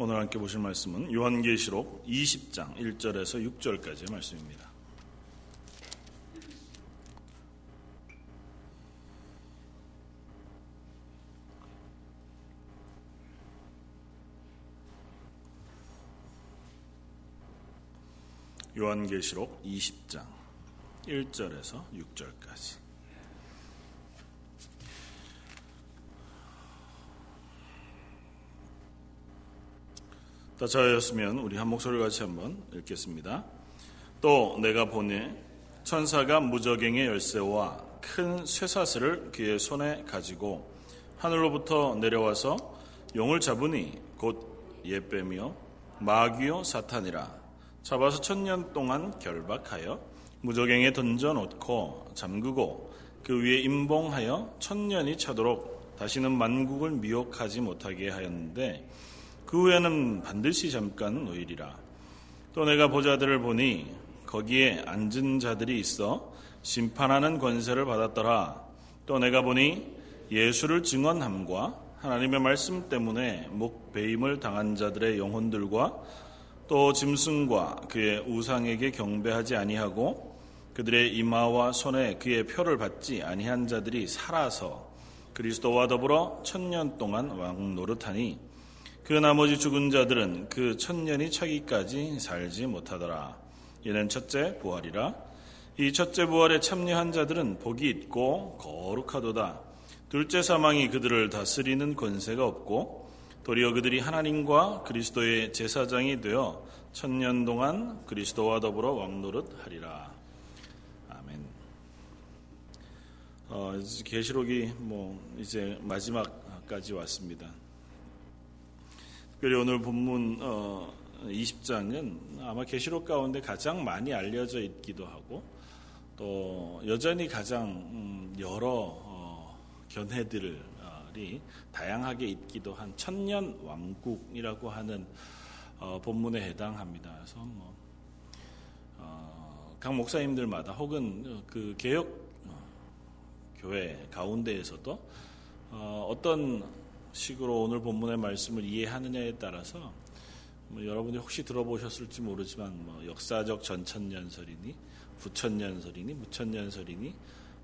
오늘 함께 보실 말씀은 요한계시록 20장 1절에서 6절까지의 말씀입니다. 요한계시록 20장 1절에서 6절까지 다 저였으면 우리 한 목소리 같이 한번 읽겠습니다. 또 내가 보니 천사가 무적행의 열쇠와 큰 쇠사슬을 그의 손에 가지고 하늘로부터 내려와서 용을 잡으니 곧 예빼며 마귀요 사탄이라 잡아서 천년 동안 결박하여 무적행에 던져 놓고 잠그고 그 위에 임봉하여 천년이 차도록 다시는 만국을 미혹하지 못하게 하였는데 그 후에는 반드시 잠깐 노일이라. 또 내가 보자들을 보니 거기에 앉은 자들이 있어 심판하는 권세를 받았더라. 또 내가 보니 예수를 증언함과 하나님의 말씀 때문에 목배임을 당한 자들의 영혼들과 또 짐승과 그의 우상에게 경배하지 아니하고 그들의 이마와 손에 그의 표를 받지 아니한 자들이 살아서 그리스도와 더불어 천년 동안 왕 노릇하니 그 나머지 죽은 자들은 그 천년이 차기까지 살지 못하더라. 이는 첫째 부활이라. 이 첫째 부활에 참여한 자들은 복이 있고 거룩하도다. 둘째 사망이 그들을 다스리는 권세가 없고 도리어 그들이 하나님과 그리스도의 제사장이 되어 천년 동안 그리스도와 더불어 왕노릇 하리라. 아멘. 어, 계시록이 뭐 이제 마지막까지 왔습니다. 특별히 오늘 본문 어, 20장은 아마 계시록 가운데 가장 많이 알려져 있기도 하고 또 여전히 가장 음, 여러 어, 견해들이 다양하게 있기도 한 천년 왕국이라고 하는 어, 본문에 해당합니다. 그래서 뭐, 어, 각 목사님들마다 혹은 그 개혁 어, 교회 가운데에서도 어, 어떤 식으로 오늘 본문의 말씀을 이해하느냐에 따라서 뭐 여러분이 혹시 들어보셨을지 모르지만 뭐 역사적 전천년설이니 부천년설이니 무천년설이니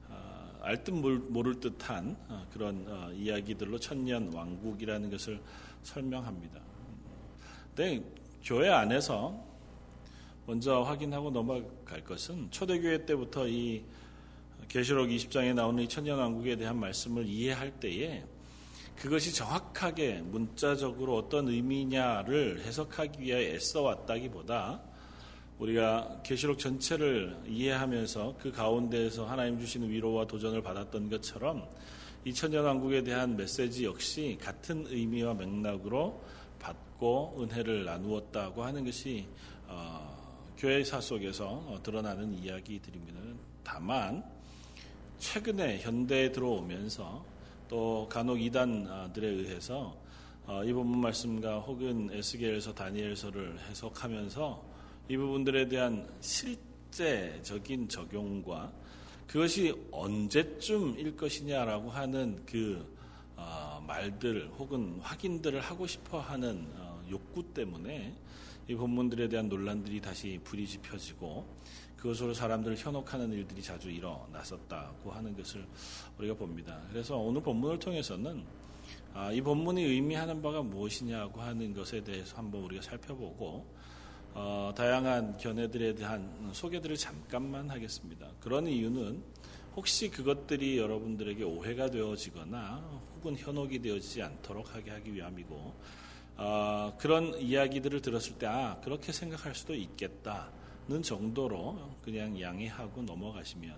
어, 알듯 모를 듯한 어, 그런 어, 이야기들로 천년 왕국이라는 것을 설명합니다. 근데 교회 안에서 먼저 확인하고 넘어갈 것은 초대교회 때부터 이 계시록 20장에 나오는 이 천년 왕국에 대한 말씀을 이해할 때에 그것이 정확하게 문자적으로 어떤 의미냐를 해석하기 위해 애써 왔다기보다 우리가 계시록 전체를 이해하면서 그 가운데에서 하나님 주시는 위로와 도전을 받았던 것처럼 이 천년왕국에 대한 메시지 역시 같은 의미와 맥락으로 받고 은혜를 나누었다고 하는 것이 어, 교회사 속에서 어, 드러나는 이야기들입니다. 다만 최근에 현대에 들어오면서 또 간혹 이단들에 의해서 어, 이 본문 말씀과 혹은 에스겔서 다니엘서를 해석하면서 이 부분들에 대한 실제적인 적용과 그것이 언제쯤일 것이냐라고 하는 그 어, 말들 혹은 확인들을 하고 싶어 하는 어, 욕구 때문에 이 본문들에 대한 논란들이 다시 불이 지펴지고 그것으로 사람들을 현혹하는 일들이 자주 일어났었다고 하는 것을 우리가 봅니다. 그래서 오늘 본문을 통해서는 아, 이 본문이 의미하는 바가 무엇이냐고 하는 것에 대해서 한번 우리가 살펴보고 어, 다양한 견해들에 대한 소개들을 잠깐만 하겠습니다. 그런 이유는 혹시 그것들이 여러분들에게 오해가 되어지거나 혹은 현혹이 되어지지 않도록 하게 하기 위함이고 어, 그런 이야기들을 들었을 때 아, 그렇게 생각할 수도 있겠다. 는 정도로 그냥 양해하고 넘어가시면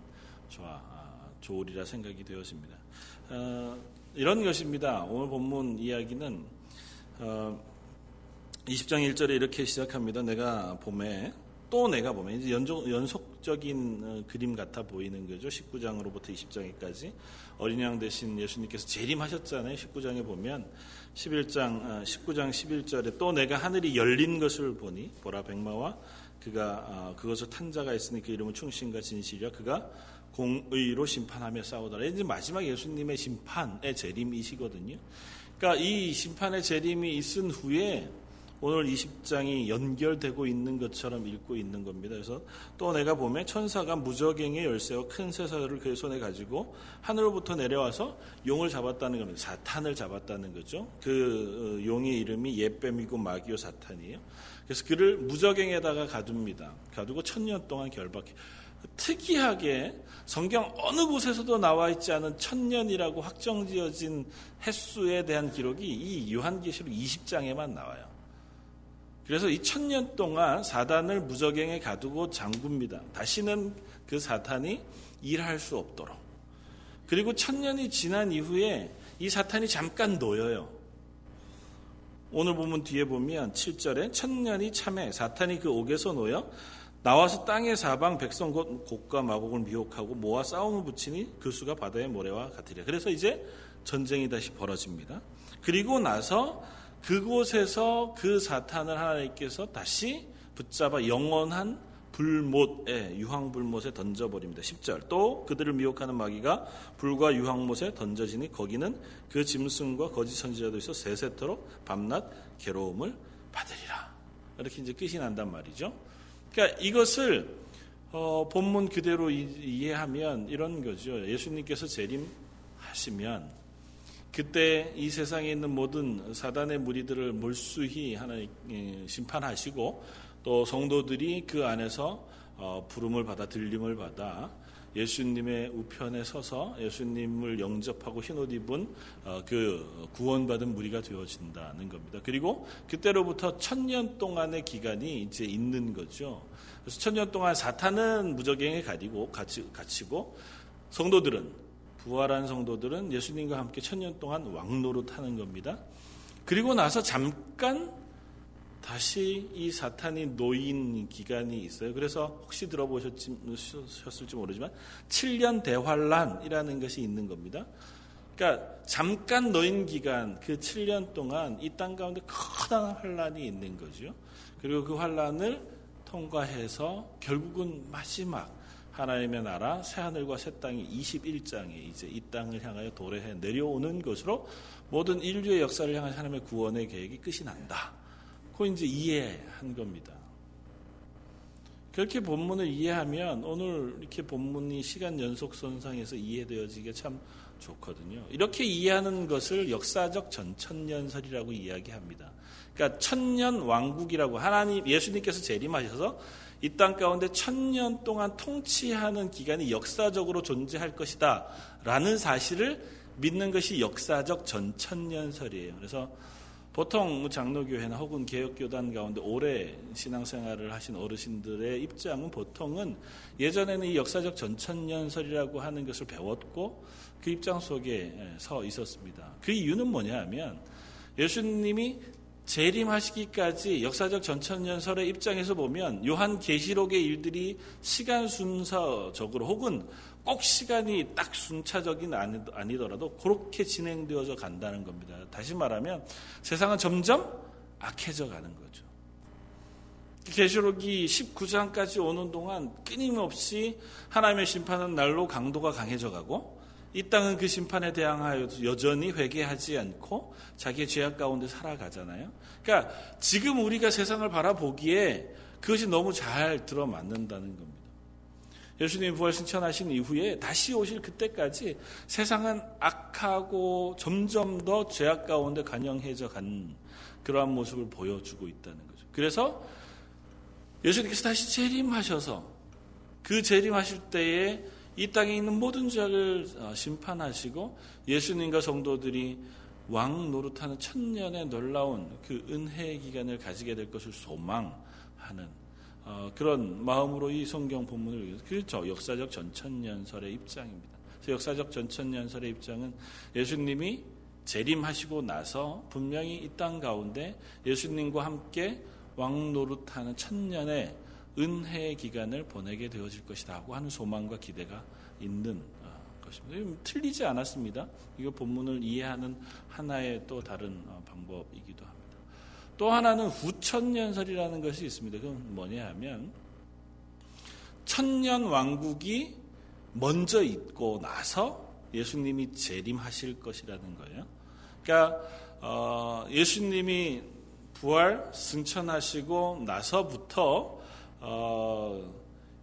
좋아, 아, 좋으리라 생각이 되었습니다. 어, 이런 것입니다. 오늘 본문 이야기는 어, 20장 1절에 이렇게 시작합니다. 내가 봄에 또 내가 봄에 이제 연속, 연속적인 어, 그림 같아 보이는 거죠. 19장으로부터 20장까지 어린 양 대신 예수님께서 재림하셨잖아요. 19장에 보면 11장 19장 11절에 또 내가 하늘이 열린 것을 보니 보라 백마와 그가 어, 그것을 탄 자가 있으니 그 이름은 충신과 진실이라 그가 공의로 심판하며 싸우더라. 이제 마지막 예수님의 심판의 재림이시거든요. 그러니까 이 심판의 재림이 있은 후에 오늘 20장이 연결되고 있는 것처럼 읽고 있는 겁니다. 그래서 또 내가 보면 천사가 무적행의 열쇠와 큰 쇠사를 그의 손에 가지고 하늘로부터 내려와서 용을 잡았다는 겁니다. 사탄을 잡았다는 거죠. 그 어, 용의 이름이 예뱀이고 마기오 사탄이에요. 그래서 그를 무적행에다가 가둡니다. 가두고 천년 동안 결박해. 특이하게 성경 어느 곳에서도 나와 있지 않은 천년이라고 확정지어진 횟수에 대한 기록이 이 요한계시록 20장에만 나와요. 그래서 이 천년 동안 사단을 무적행에 가두고 잠굽니다. 다시는 그 사탄이 일할 수 없도록. 그리고 천년이 지난 이후에 이 사탄이 잠깐 놓여요. 오늘 보면 뒤에 보면 7절에 천년이 참해 사탄이 그 옥에서 놓여 나와서 땅의 사방 백성 곧 곡과 마곡을 미혹하고 모아 싸움을 붙이니 그 수가 바다의 모래와 같으리라. 그래서 이제 전쟁이 다시 벌어집니다. 그리고 나서 그곳에서 그 사탄을 하나님께서 다시 붙잡아 영원한 불못에 유황불못에 던져버립니다. 10절 또 그들을 미혹하는 마귀가 불과 유황못에 던져지니 거기는 그 짐승과 거짓 선지자도 있어 세세토록 밤낮 괴로움을 받으리라. 이렇게 이제 끝이 난단 말이죠. 그러니까 이것을 어, 본문 그대로 이 해하면 이런 거죠. 예수님께서 재림하시면 그때 이 세상에 있는 모든 사단의 무리들을 몰수히 하나님 예, 심판하시고 또 성도들이 그 안에서 어, 부름을 받아 들림을 받아 예수님의 우편에 서서 예수님을 영접하고 흰옷 입은 어, 그 구원받은 무리가 되어진다는 겁니다. 그리고 그때로부터 천년 동안의 기간이 이제 있는 거죠. 그래서 천년 동안 사탄은 무적행에 가리고 갇히고 성도들은 부활한 성도들은 예수님과 함께 천년 동안 왕노릇 하는 겁니다. 그리고 나서 잠깐 다시 이 사탄이 놓인 기간이 있어요. 그래서 혹시 들어보셨을지 모르지만 7년 대환란이라는 것이 있는 겁니다. 그러니까 잠깐 놓인 기간 그 7년 동안 이 땅 가운데 커다란 환란이 있는 거죠. 그리고 그 환란을 통과해서 결국은 마지막 하나님의 나라 새 하늘과 새 땅이 21장에 이제 이 땅을 향하여 도래해 내려오는 것으로 모든 인류의 역사를 향한 하나님의 구원의 계획이 끝이 난다. 그 이제 이해한 겁니다. 그렇게 본문을 이해하면 오늘 이렇게 본문이 시간 연속선상에서 이해되어지게 참 좋거든요. 이렇게 이해하는 것을 역사적 전천년설이라고 이야기합니다. 그러니까 천년 왕국이라고 하나님 예수님께서 재림하셔서 이 땅 가운데 천년 동안 통치하는 기간이 역사적으로 존재할 것이다. 라는 사실을 믿는 것이 역사적 전천년설이에요. 그래서 보통 장로교회나 혹은 개혁교단 가운데 오래 신앙생활을 하신 어르신들의 입장은 보통은 예전에는 이 역사적 전천년설이라고 하는 것을 배웠고 그 입장 속에 서 있었습니다. 그 이유는 뭐냐 하면 예수님이 재림하시기까지 역사적 전천년설의 입장에서 보면 요한 계시록의 일들이 시간 순서적으로 혹은 꼭 시간이 딱 순차적인 아니더라도 그렇게 진행되어져 간다는 겁니다. 다시 말하면 세상은 점점 악해져 가는 거죠. 계시록이 19장까지 오는 동안 끊임없이 하나님의 심판은 날로 강도가 강해져 가고 이 땅은 그 심판에 대항하여 여전히 회개하지 않고 자기의 죄악 가운데 살아가잖아요. 그러니까 지금 우리가 세상을 바라보기에 그것이 너무 잘 들어맞는다는 겁니다. 예수님 부활 승천하신 이후에 다시 오실 그때까지 세상은 악하고 점점 더 죄악 가운데 간영해져 간 그러한 모습을 보여주고 있다는 거죠. 그래서 예수님께서 다시 재림하셔서 그 재림하실 때에 이 땅에 있는 모든 죄악을 어, 심판하시고 예수님과 성도들이 왕 노릇하는 천년의 놀라운 그 은혜의 기간을 가지게 될 것을 소망하는 어, 그런 마음으로 이 성경 본문을 그렇죠 역사적 전천년설의 입장입니다. 역사적 전천년설의 입장은 예수님이 재림하시고 나서 분명히 이 땅 가운데 예수님과 함께 왕 노릇하는 천년의 은혜의 기간을 보내게 되어질 것이다 하고 하는 소망과 기대가 있는 어, 것입니다. 틀리지 않았습니다. 이거 본문을 이해하는 하나의 또 다른 어, 방법이기도 합니다. 또 하나는 후천년설이라는 것이 있습니다. 그건 뭐냐 하면 천년 왕국이 먼저 있고 나서 예수님이 재림하실 것이라는 거예요. 그러니까 어, 예수님이 부활 승천하시고 나서부터 어,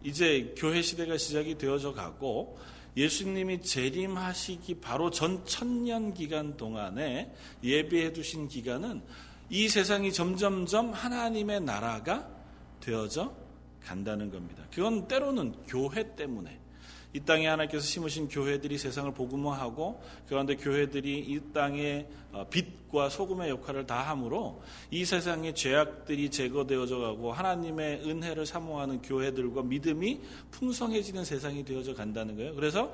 이제 교회 시대가 시작이 되어져 가고 예수님이 재림하시기 바로 전 천년 기간 동안에 예비해 두신 기간은 이 세상이 점점점 하나님의 나라가 되어져 간다는 겁니다. 그건 때로는 교회 때문에 이 땅에 하나님께서 심으신 교회들이 세상을 복음화하고 그런데 교회들이 이 땅에 어, 빛과 소금의 역할을 다 함으로 이 세상의 죄악들이 제거되어져 가고 하나님의 은혜를 사모하는 교회들과 믿음이 풍성해지는 세상이 되어져 간다는 거예요. 그래서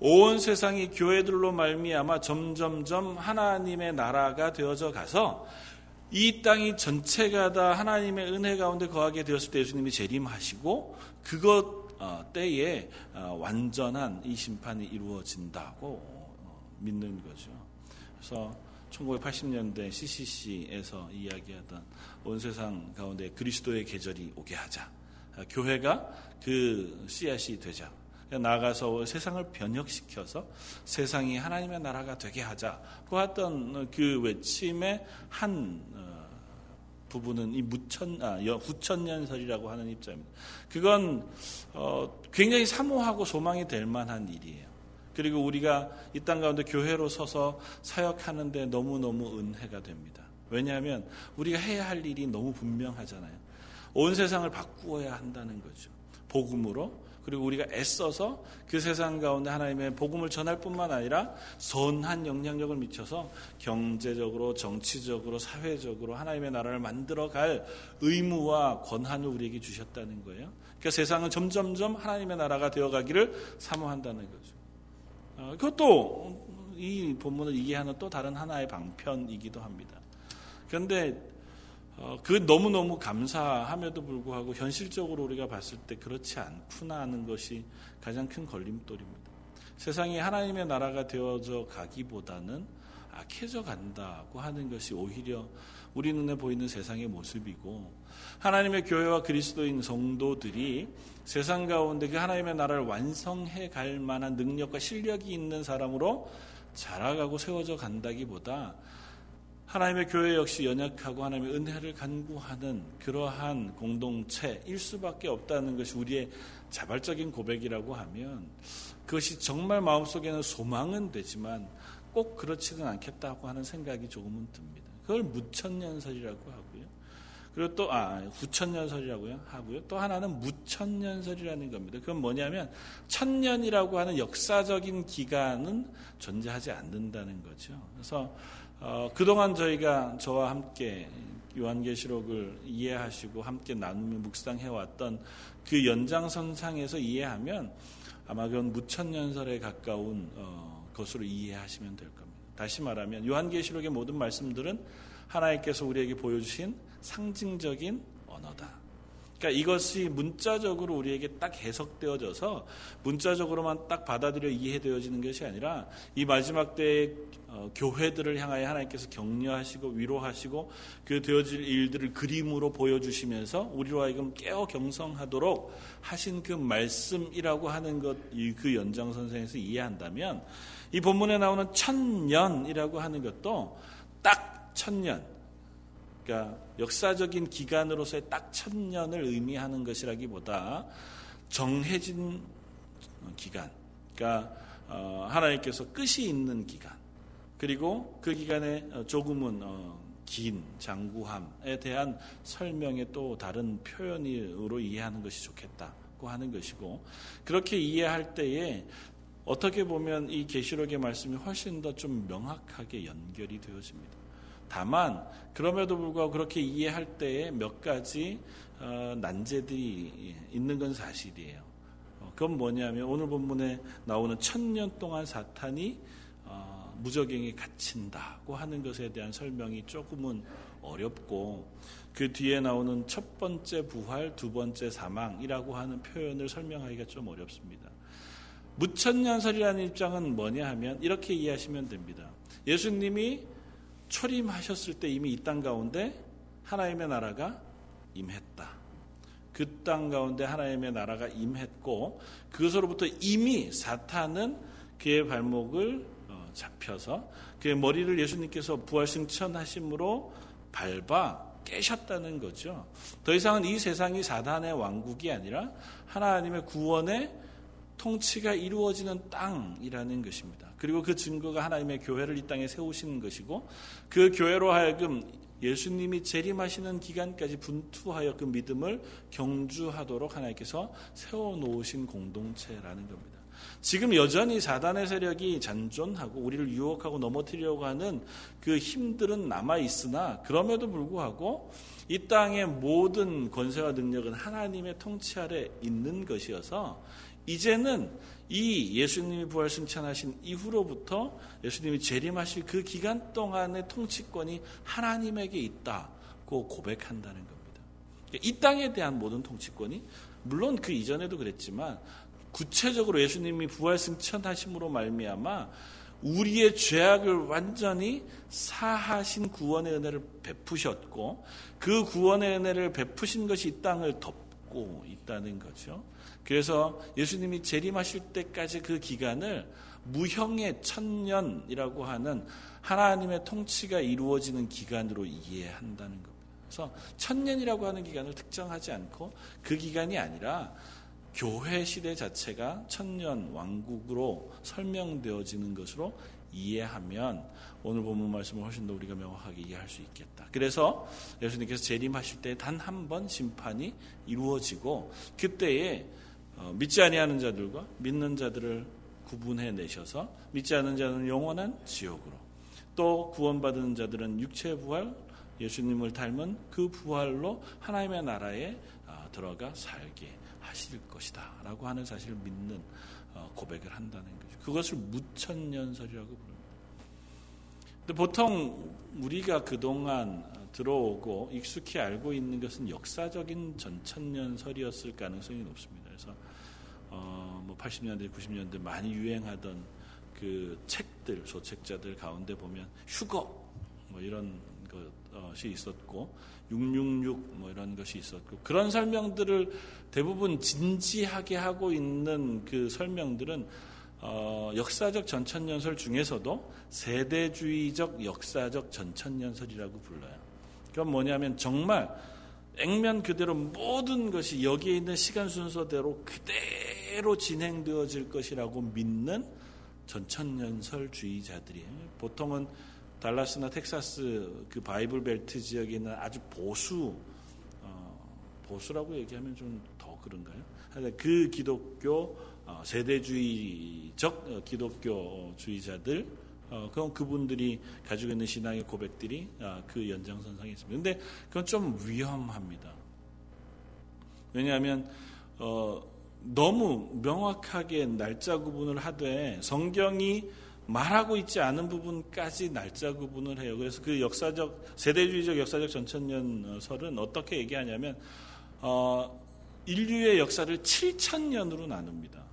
온 세상이 교회들로 말미암아 점점점 하나님의 나라가 되어져 가서 이 땅이 전체가 다 하나님의 은혜 가운데 거하게 되었을 때 예수님이 재림하시고 그것 어, 때에 어, 완전한 이 심판이 이루어진다고 어, 믿는 거죠. 그래서 1980년대 CCC에서 이야기하던 온 세상 가운데 그리스도의 계절이 오게 하자. 교회가 그 씨앗이 되자. 나가서 세상을 변혁시켜서 세상이 하나님의 나라가 되게 하자고 했던 그 외침의 한 부분은 이 무천 아 후천년설이라고 하는 입장입니다. 그건 어, 굉장히 사모하고 소망이 될 만한 일이에요. 그리고 우리가 이 땅 가운데 교회로 서서 사역하는데 너무너무 은혜가 됩니다. 왜냐하면 우리가 해야 할 일이 너무 분명하잖아요. 온 세상을 바꾸어야 한다는 거죠. 복음으로 그리고 우리가 애써서 그 세상 가운데 하나님의 복음을 전할 뿐만 아니라 선한 영향력을 미쳐서 경제적으로, 정치적으로, 사회적으로 하나님의 나라를 만들어 갈 의무와 권한을 우리에게 주셨다는 거예요. 그러니까 세상은 점점점 하나님의 나라가 되어가기를 사모한다는 거죠. 어, 그것도 이 본문을 이해하는 또 다른 하나의 방편이기도 합니다. 그런데 어, 그 너무너무 감사함에도 불구하고 현실적으로 우리가 봤을 때 그렇지 않구나 하는 것이 가장 큰 걸림돌입니다. 세상이 하나님의 나라가 되어져 가기보다는 악해져 간다고 하는 것이 오히려 우리 눈에 보이는 세상의 모습이고 하나님의 교회와 그리스도인 성도들이 세상 가운데 그 하나님의 나라를 완성해 갈 만한 능력과 실력이 있는 사람으로 자라가고 세워져 간다기보다 하나님의 교회 역시 연약하고 하나님의 은혜를 간구하는 그러한 공동체일 수밖에 없다는 것이 우리의 자발적인 고백이라고 하면 그것이 정말 마음속에는 소망은 되지만 꼭 그렇지는 않겠다고 하는 생각이 조금은 듭니다. 그걸 무천년설이라고 하고요. 그리고 또, 아, 후천년설이라고요? 하고요. 또 하나는 무천년설이라는 겁니다. 그건 뭐냐면, 천년이라고 하는 역사적인 기간은 존재하지 않는다는 거죠. 그래서 어, 그동안 저희가 저와 함께 요한계시록을 이해하시고 함께 나누며 묵상해왔던 그 연장선상에서 이해하면 아마 그건 무천년설에 가까운 어, 것으로 이해하시면 될 겁니다. 다시 말하면 요한계시록의 모든 말씀들은 하나님께서 우리에게 보여주신 상징적인 언어다. 그러니까 이것이 문자적으로 우리에게 딱 해석되어져서 문자적으로만 딱 받아들여 이해되어지는 것이 아니라 이 마지막 때의 어, 교회들을 향하여 하나님께서 격려하시고 위로하시고 그 되어질 일들을 그림으로 보여주시면서 우리로 하여금 깨어 경성하도록 하신 그 말씀이라고 하는 것, 그 연장선상에서 이해한다면 이 본문에 나오는 천년이라고 하는 것도 딱 천년, 그러니까 역사적인 기간으로서의 딱 천년을 의미하는 것이라기보다 정해진 기간, 그러니까 어, 하나님께서 끝이 있는 기간, 그리고 그 기간에 조금은 어, 긴 장구함에 대한 설명의 또 다른 표현으로 이해하는 것이 좋겠다고 하는 것이고 그렇게 이해할 때에 어떻게 보면 이 계시록의 말씀이 훨씬 더 좀 명확하게 연결이 되어집니다. 다만 그럼에도 불구하고 그렇게 이해할 때에 몇 가지 어, 난제들이 있는 건 사실이에요. 어, 그건 뭐냐면 오늘 본문에 나오는 천년 동안 사탄이 어, 무적행에 갇힌다고 하는 것에 대한 설명이 조금은 어렵고 그 뒤에 나오는 첫 번째 부활, 두 번째 사망이라고 하는 표현을 설명하기가 좀 어렵습니다. 무천년설이라는 입장은 뭐냐 하면 이렇게 이해하시면 됩니다. 예수님이 초림하셨을 때 이미 이 땅 가운데 하나님의 나라가 임했다. 그 땅 가운데 하나님의 나라가 임했고 그것으로부터 이미 사탄은 그의 발목을 어, 잡혀서 그의 머리를 예수님께서 부활승천하심으로 밟아 깨셨다는 거죠. 더 이상은 이 세상이 사단의 왕국이 아니라 하나님의 구원의 통치가 이루어지는 땅이라는 것입니다. 그리고 그 증거가 하나님의 교회를 이 땅에 세우시는 것이고 그 교회로 하여금 예수님이 재림하시는 기간까지 분투하여 그 믿음을 경주하도록 하나님께서 세워놓으신 공동체라는 겁니다. 지금 여전히 사단의 세력이 잔존하고 우리를 유혹하고 넘어뜨리려고 하는 그 힘들은 남아 있으나 그럼에도 불구하고 이 땅의 모든 권세와 능력은 하나님의 통치 아래 있는 것이어서 이제는 이 예수님이 부활 승천하신 이후로부터 예수님이 재림하실 그 기간 동안의 통치권이 하나님에게 있다고 고백한다는 겁니다. 이 땅에 대한 모든 통치권이 물론 그 이전에도 그랬지만 구체적으로 예수님이 부활 승천하심으로 말미암아 우리의 죄악을 완전히 사하신 구원의 은혜를 베푸셨고 그 구원의 은혜를 베푸신 것이 이 땅을 덮고 있다는 거죠. 그래서 예수님이 재림하실 때까지 그 기간을 무형의 천년이라고 하는 하나님의 통치가 이루어지는 기간으로 이해한다는 겁니다. 그래서 천년이라고 하는 기간을 특정하지 않고 그 기간이 아니라 교회 시대 자체가 천년 왕국으로 설명되어지는 것으로 이해하면 오늘 본문 말씀을 훨씬 더 우리가 명확하게 이해할 수 있겠다. 그래서 예수님께서 재림하실 때 단 한 번 심판이 이루어지고 그때에 어, 믿지 아니하는 자들과 믿는 자들을 구분해 내셔서 믿지 않는 자는 영원한 지옥으로 또 구원받은 자들은 육체 부활 예수님을 닮은 그 부활로 하나님의 나라에 아, 들어가 살게 하실 것이다. 라고 하는 사실을 믿는 어, 고백을 한다는 거죠. 그것을 무천년설이라고 부릅니다. 근데 보통 우리가 그동안 들어오고 익숙히 알고 있는 것은 역사적인 전천년설이었을 가능성이 높습니다. 그래서 어, 뭐 80년대, 90년대 많이 유행하던 그 책들, 소책자들 가운데 보면 휴거 뭐 이런 것이 있었고 666 뭐 이런 것이 있었고 그런 설명들을 대부분 진지하게 하고 있는 그 설명들은 어, 역사적 전천년설 중에서도 세대주의적 역사적 전천년설이라고 불러요. 그건 뭐냐면 정말 액면 그대로 모든 것이 여기에 있는 시간 순서대로 그대로 진행되어질 것이라고 믿는 전천년설주의자들이에요. 보통은 달라스나 텍사스 그 바이블 벨트 지역에 있는 아주 보수 어, 보수라고 얘기하면 좀 더 그런가요? 그 기독교 어, 세대주의적 어, 기독교주의자들 어, 그럼 그분들이 가지고 있는 신앙의 고백들이 아, 그 연장선상에 있습니다. 근데 그건 좀 위험합니다. 왜냐하면 어, 너무 명확하게 날짜 구분을 하되 성경이 말하고 있지 않은 부분까지 날짜 구분을 해요. 그래서 그 역사적 세대주의적 역사적 전천년설은 어떻게 얘기하냐면 어, 인류의 역사를 7천년으로 나눕니다.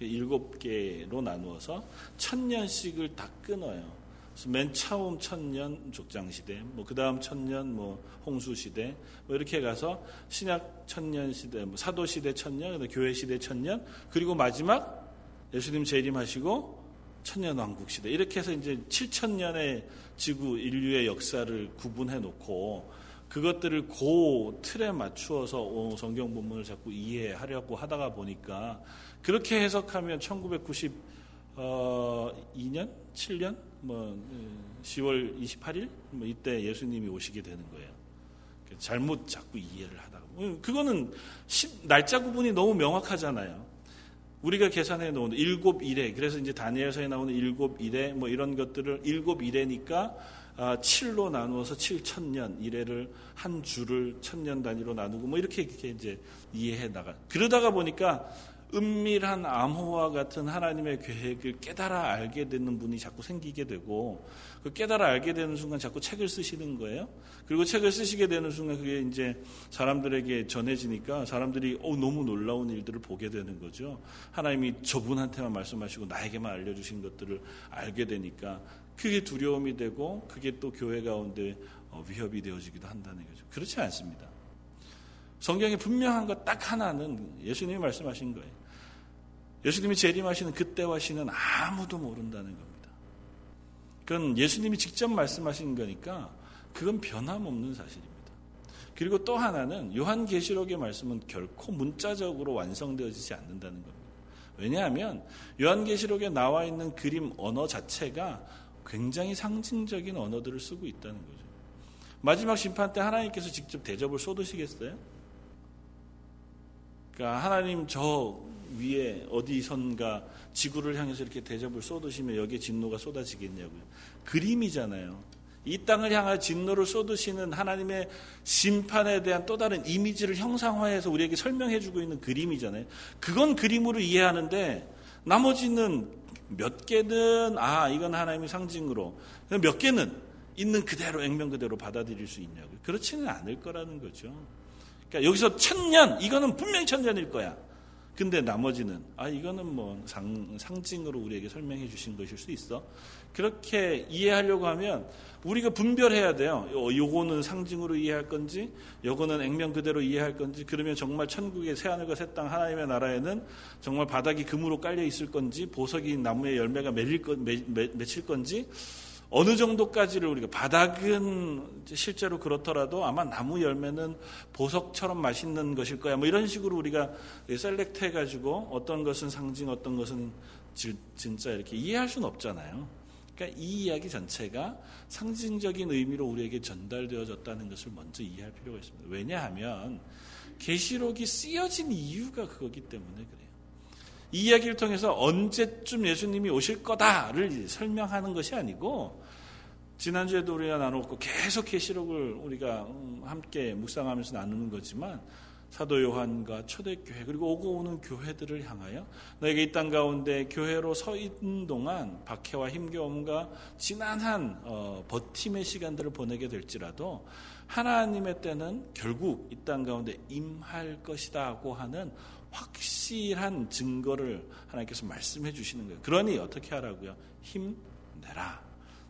일곱 개로 나누어서 천년씩을 다 끊어요. 그래서 맨 처음 천년 족장 시대, 뭐 그 다음 천년 뭐 홍수 시대, 뭐 이렇게 가서 신약 천년 시대, 뭐 사도 시대 천년, 교회 시대 천년, 그리고 마지막 예수님 재림하시고 천년 왕국 시대 이렇게 해서 이제 7천 년의 지구 인류의 역사를 구분해 놓고 그것들을 고 틀에 맞추어서 성경 본문을 자꾸 이해하려고 하다가 보니까 그렇게 해석하면 1992년, 7년, 뭐 10월 28일 뭐 이때 예수님이 오시게 되는 거예요. 잘못 자꾸 이해를 하다가 그거는 날짜 구분이 너무 명확하잖아요. 우리가 계산해 놓은 일곱 일에 그래서 이제 다니엘서에 나오는 일곱 일에 뭐 이런 것들을 일곱 일에니까 아, 7로 나누어서 7천년 이래를 한 주를 천년 단위로 나누고 뭐 이렇게 이렇게 이제 이해해 나가. 그러다가 보니까 은밀한 암호와 같은 하나님의 계획을 깨달아 알게 되는 분이 자꾸 생기게 되고 그 깨달아 알게 되는 순간 자꾸 책을 쓰시는 거예요. 그리고 책을 쓰시게 되는 순간 그게 이제 사람들에게 전해지니까 사람들이 어, 너무 놀라운 일들을 보게 되는 거죠. 하나님이 저분한테만 말씀하시고 나에게만 알려주신 것들을 알게 되니까 그게 두려움이 되고 그게 또 교회 가운데 어, 위협이 되어지기도 한다는 거죠. 그렇지 않습니다. 성경에 분명한 것 딱 하나는 예수님이 말씀하신 거예요. 예수님이 재림하시는 그때와 시는 아무도 모른다는 겁니다. 그건 예수님이 직접 말씀하신 거니까 그건 변함없는 사실입니다. 그리고 또 하나는 요한계시록의 말씀은 결코 문자적으로 완성되어지지 않는다는 겁니다. 왜냐하면 요한계시록에 나와 있는 그림 언어 자체가 굉장히 상징적인 언어들을 쓰고 있다는 거죠. 마지막 심판 때 하나님께서 직접 대접을 쏟으시겠어요? 그러니까 하나님 저 위에 어디선가 지구를 향해서 이렇게 대접을 쏟으시면 여기에 진노가 쏟아지겠냐고요. 그림이잖아요. 이 땅을 향해 진노를 쏟으시는 하나님의 심판에 대한 또 다른 이미지를 형상화해서 우리에게 설명해 주고 있는 그림이잖아요. 그건 그림으로 이해하는데 나머지는 몇 개는 아 이건 하나님의 상징으로 몇 개는 있는 그대로 액면 그대로 받아들일 수 있냐고요. 그렇지는 않을 거라는 거죠. 그러니까 여기서 천년 이거는 분명히 천년일 거야. 근데 나머지는 아 이거는 뭐 상, 상징으로 우리에게 설명해 주신 것일 수 있어. 그렇게 이해하려고 하면 우리가 분별해야 돼요. 요거는 상징으로 이해할 건지, 요거는 액면 그대로 이해할 건지, 그러면 정말 천국의 새 하늘과 새 땅 하나님의 나라에는 정말 바닥이 금으로 깔려 있을 건지, 보석이 나무에 열매가 맺힐 건지, 어느 정도까지를 우리가 바닥은 실제로 그렇더라도 아마 나무 열매는 보석처럼 맛있는 것일 거야. 뭐 이런 식으로 우리가 셀렉트 해가지고 어떤 것은 상징, 어떤 것은 진짜 이렇게 이해할 수는 없잖아요. 그러니까 이 이야기 전체가 상징적인 의미로 우리에게 전달되어졌다는 것을 먼저 이해할 필요가 있습니다. 왜냐하면 계시록이 쓰여진 이유가 그거기 때문에 그래요. 이 이야기를 통해서 언제쯤 예수님이 오실 거다를 설명하는 것이 아니고 지난주에도 우리가 나눴고 계속 계시록을 우리가 음, 함께 묵상하면서 나누는 거지만 사도 요한과 초대교회 그리고 오고 오는 교회들을 향하여 너에게 이 땅 가운데 교회로 서 있는 동안 박해와 힘겨움과 지난한 어, 버팀의 시간들을 보내게 될지라도 하나님의 때는 결국 이 땅 가운데 임할 것이다 고 하는 확실한 증거를 하나님께서 말씀해 주시는 거예요. 그러니 어떻게 하라고요? 힘내라.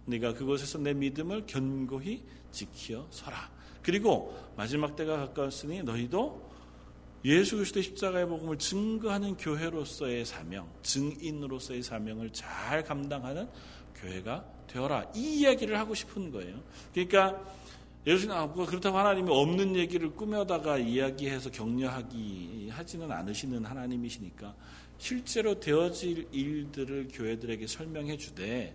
네가 그곳에서 내 믿음을 견고히 지켜 서라. 그리고 마지막 때가 가까웠으니 너희도 예수 그리스도의 십자가의 복음을 증거하는 교회로서의 사명, 증인으로서의 사명을 잘 감당하는 교회가 되어라. 이 이야기를 하고 싶은 거예요. 그러니까 예수님 아, 그렇다고 하나님이 없는 얘기를 꾸며다가 이야기해서 격려하기 하지는 않으시는 하나님이시니까 실제로 되어질 일들을 교회들에게 설명해 주되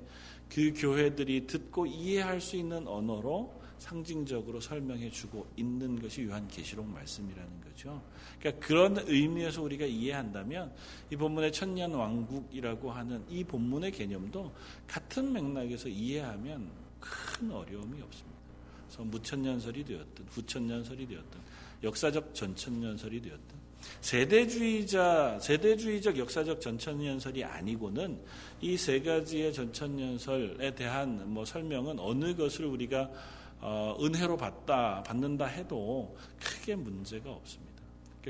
그 교회들이 듣고 이해할 수 있는 언어로 상징적으로 설명해 주고 있는 것이 요한계시록 말씀이라는 거죠. 그러니까 그런 의미에서 우리가 이해한다면 이 본문의 천년 왕국이라고 하는 이 본문의 개념도 같은 맥락에서 이해하면 큰 어려움이 없습니다. 그래서 무천년설이 되었든 후천년설이 되었든 역사적 전천년설이 되었든 세대주의자 세대주의적 역사적 전천년설이 아니고는 이 세 가지의 전천년설에 대한 뭐 설명은 어느 것을 우리가 어, 은혜로 받다 받는다 해도 크게 문제가 없습니다.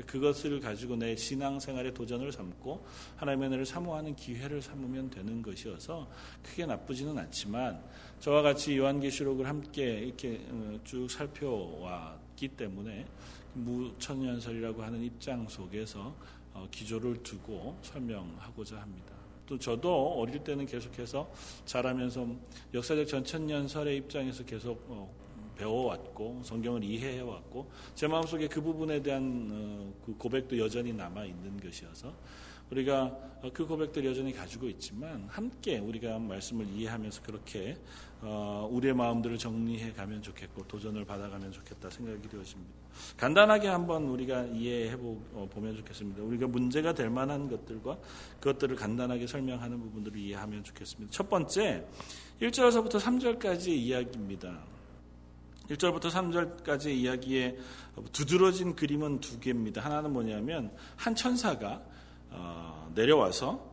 그것을 가지고 내 신앙생활의 도전을 삼고 하나님의 은혜를 사모하는 기회를 삼으면 되는 것이어서 크게 나쁘지는 않지만 저와 같이 요한계시록을 함께 이렇게 어, 쭉 살펴왔기 때문에 무천년설이라고 하는 입장 속에서 어, 기조를 두고 설명하고자 합니다. 또 저도 어릴 때는 계속해서 자라면서 역사적 전천년설의 입장에서 계속 어, 배워왔고 성경을 이해해왔고 제 마음속에 그 부분에 대한 어, 그 고백도 여전히 남아 있는 것이어서 우리가 그 고백들 여전히 가지고 있지만 함께 우리가 말씀을 이해하면서 그렇게 우리의 마음들을 정리해 가면 좋겠고 도전을 받아가면 좋겠다 생각이 되어집니다. 간단하게 한번 우리가 이해해 어, 보면 좋겠습니다. 우리가 문제가 될 만한 것들과 그것들을 간단하게 설명하는 부분들을 이해하면 좋겠습니다. 첫 번째, 1절에서부터 3절까지의 이야기입니다. 1절부터 3절까지의 이야기에 두드러진 그림은 두 개입니다. 하나는 뭐냐면 한 천사가 어, 내려와서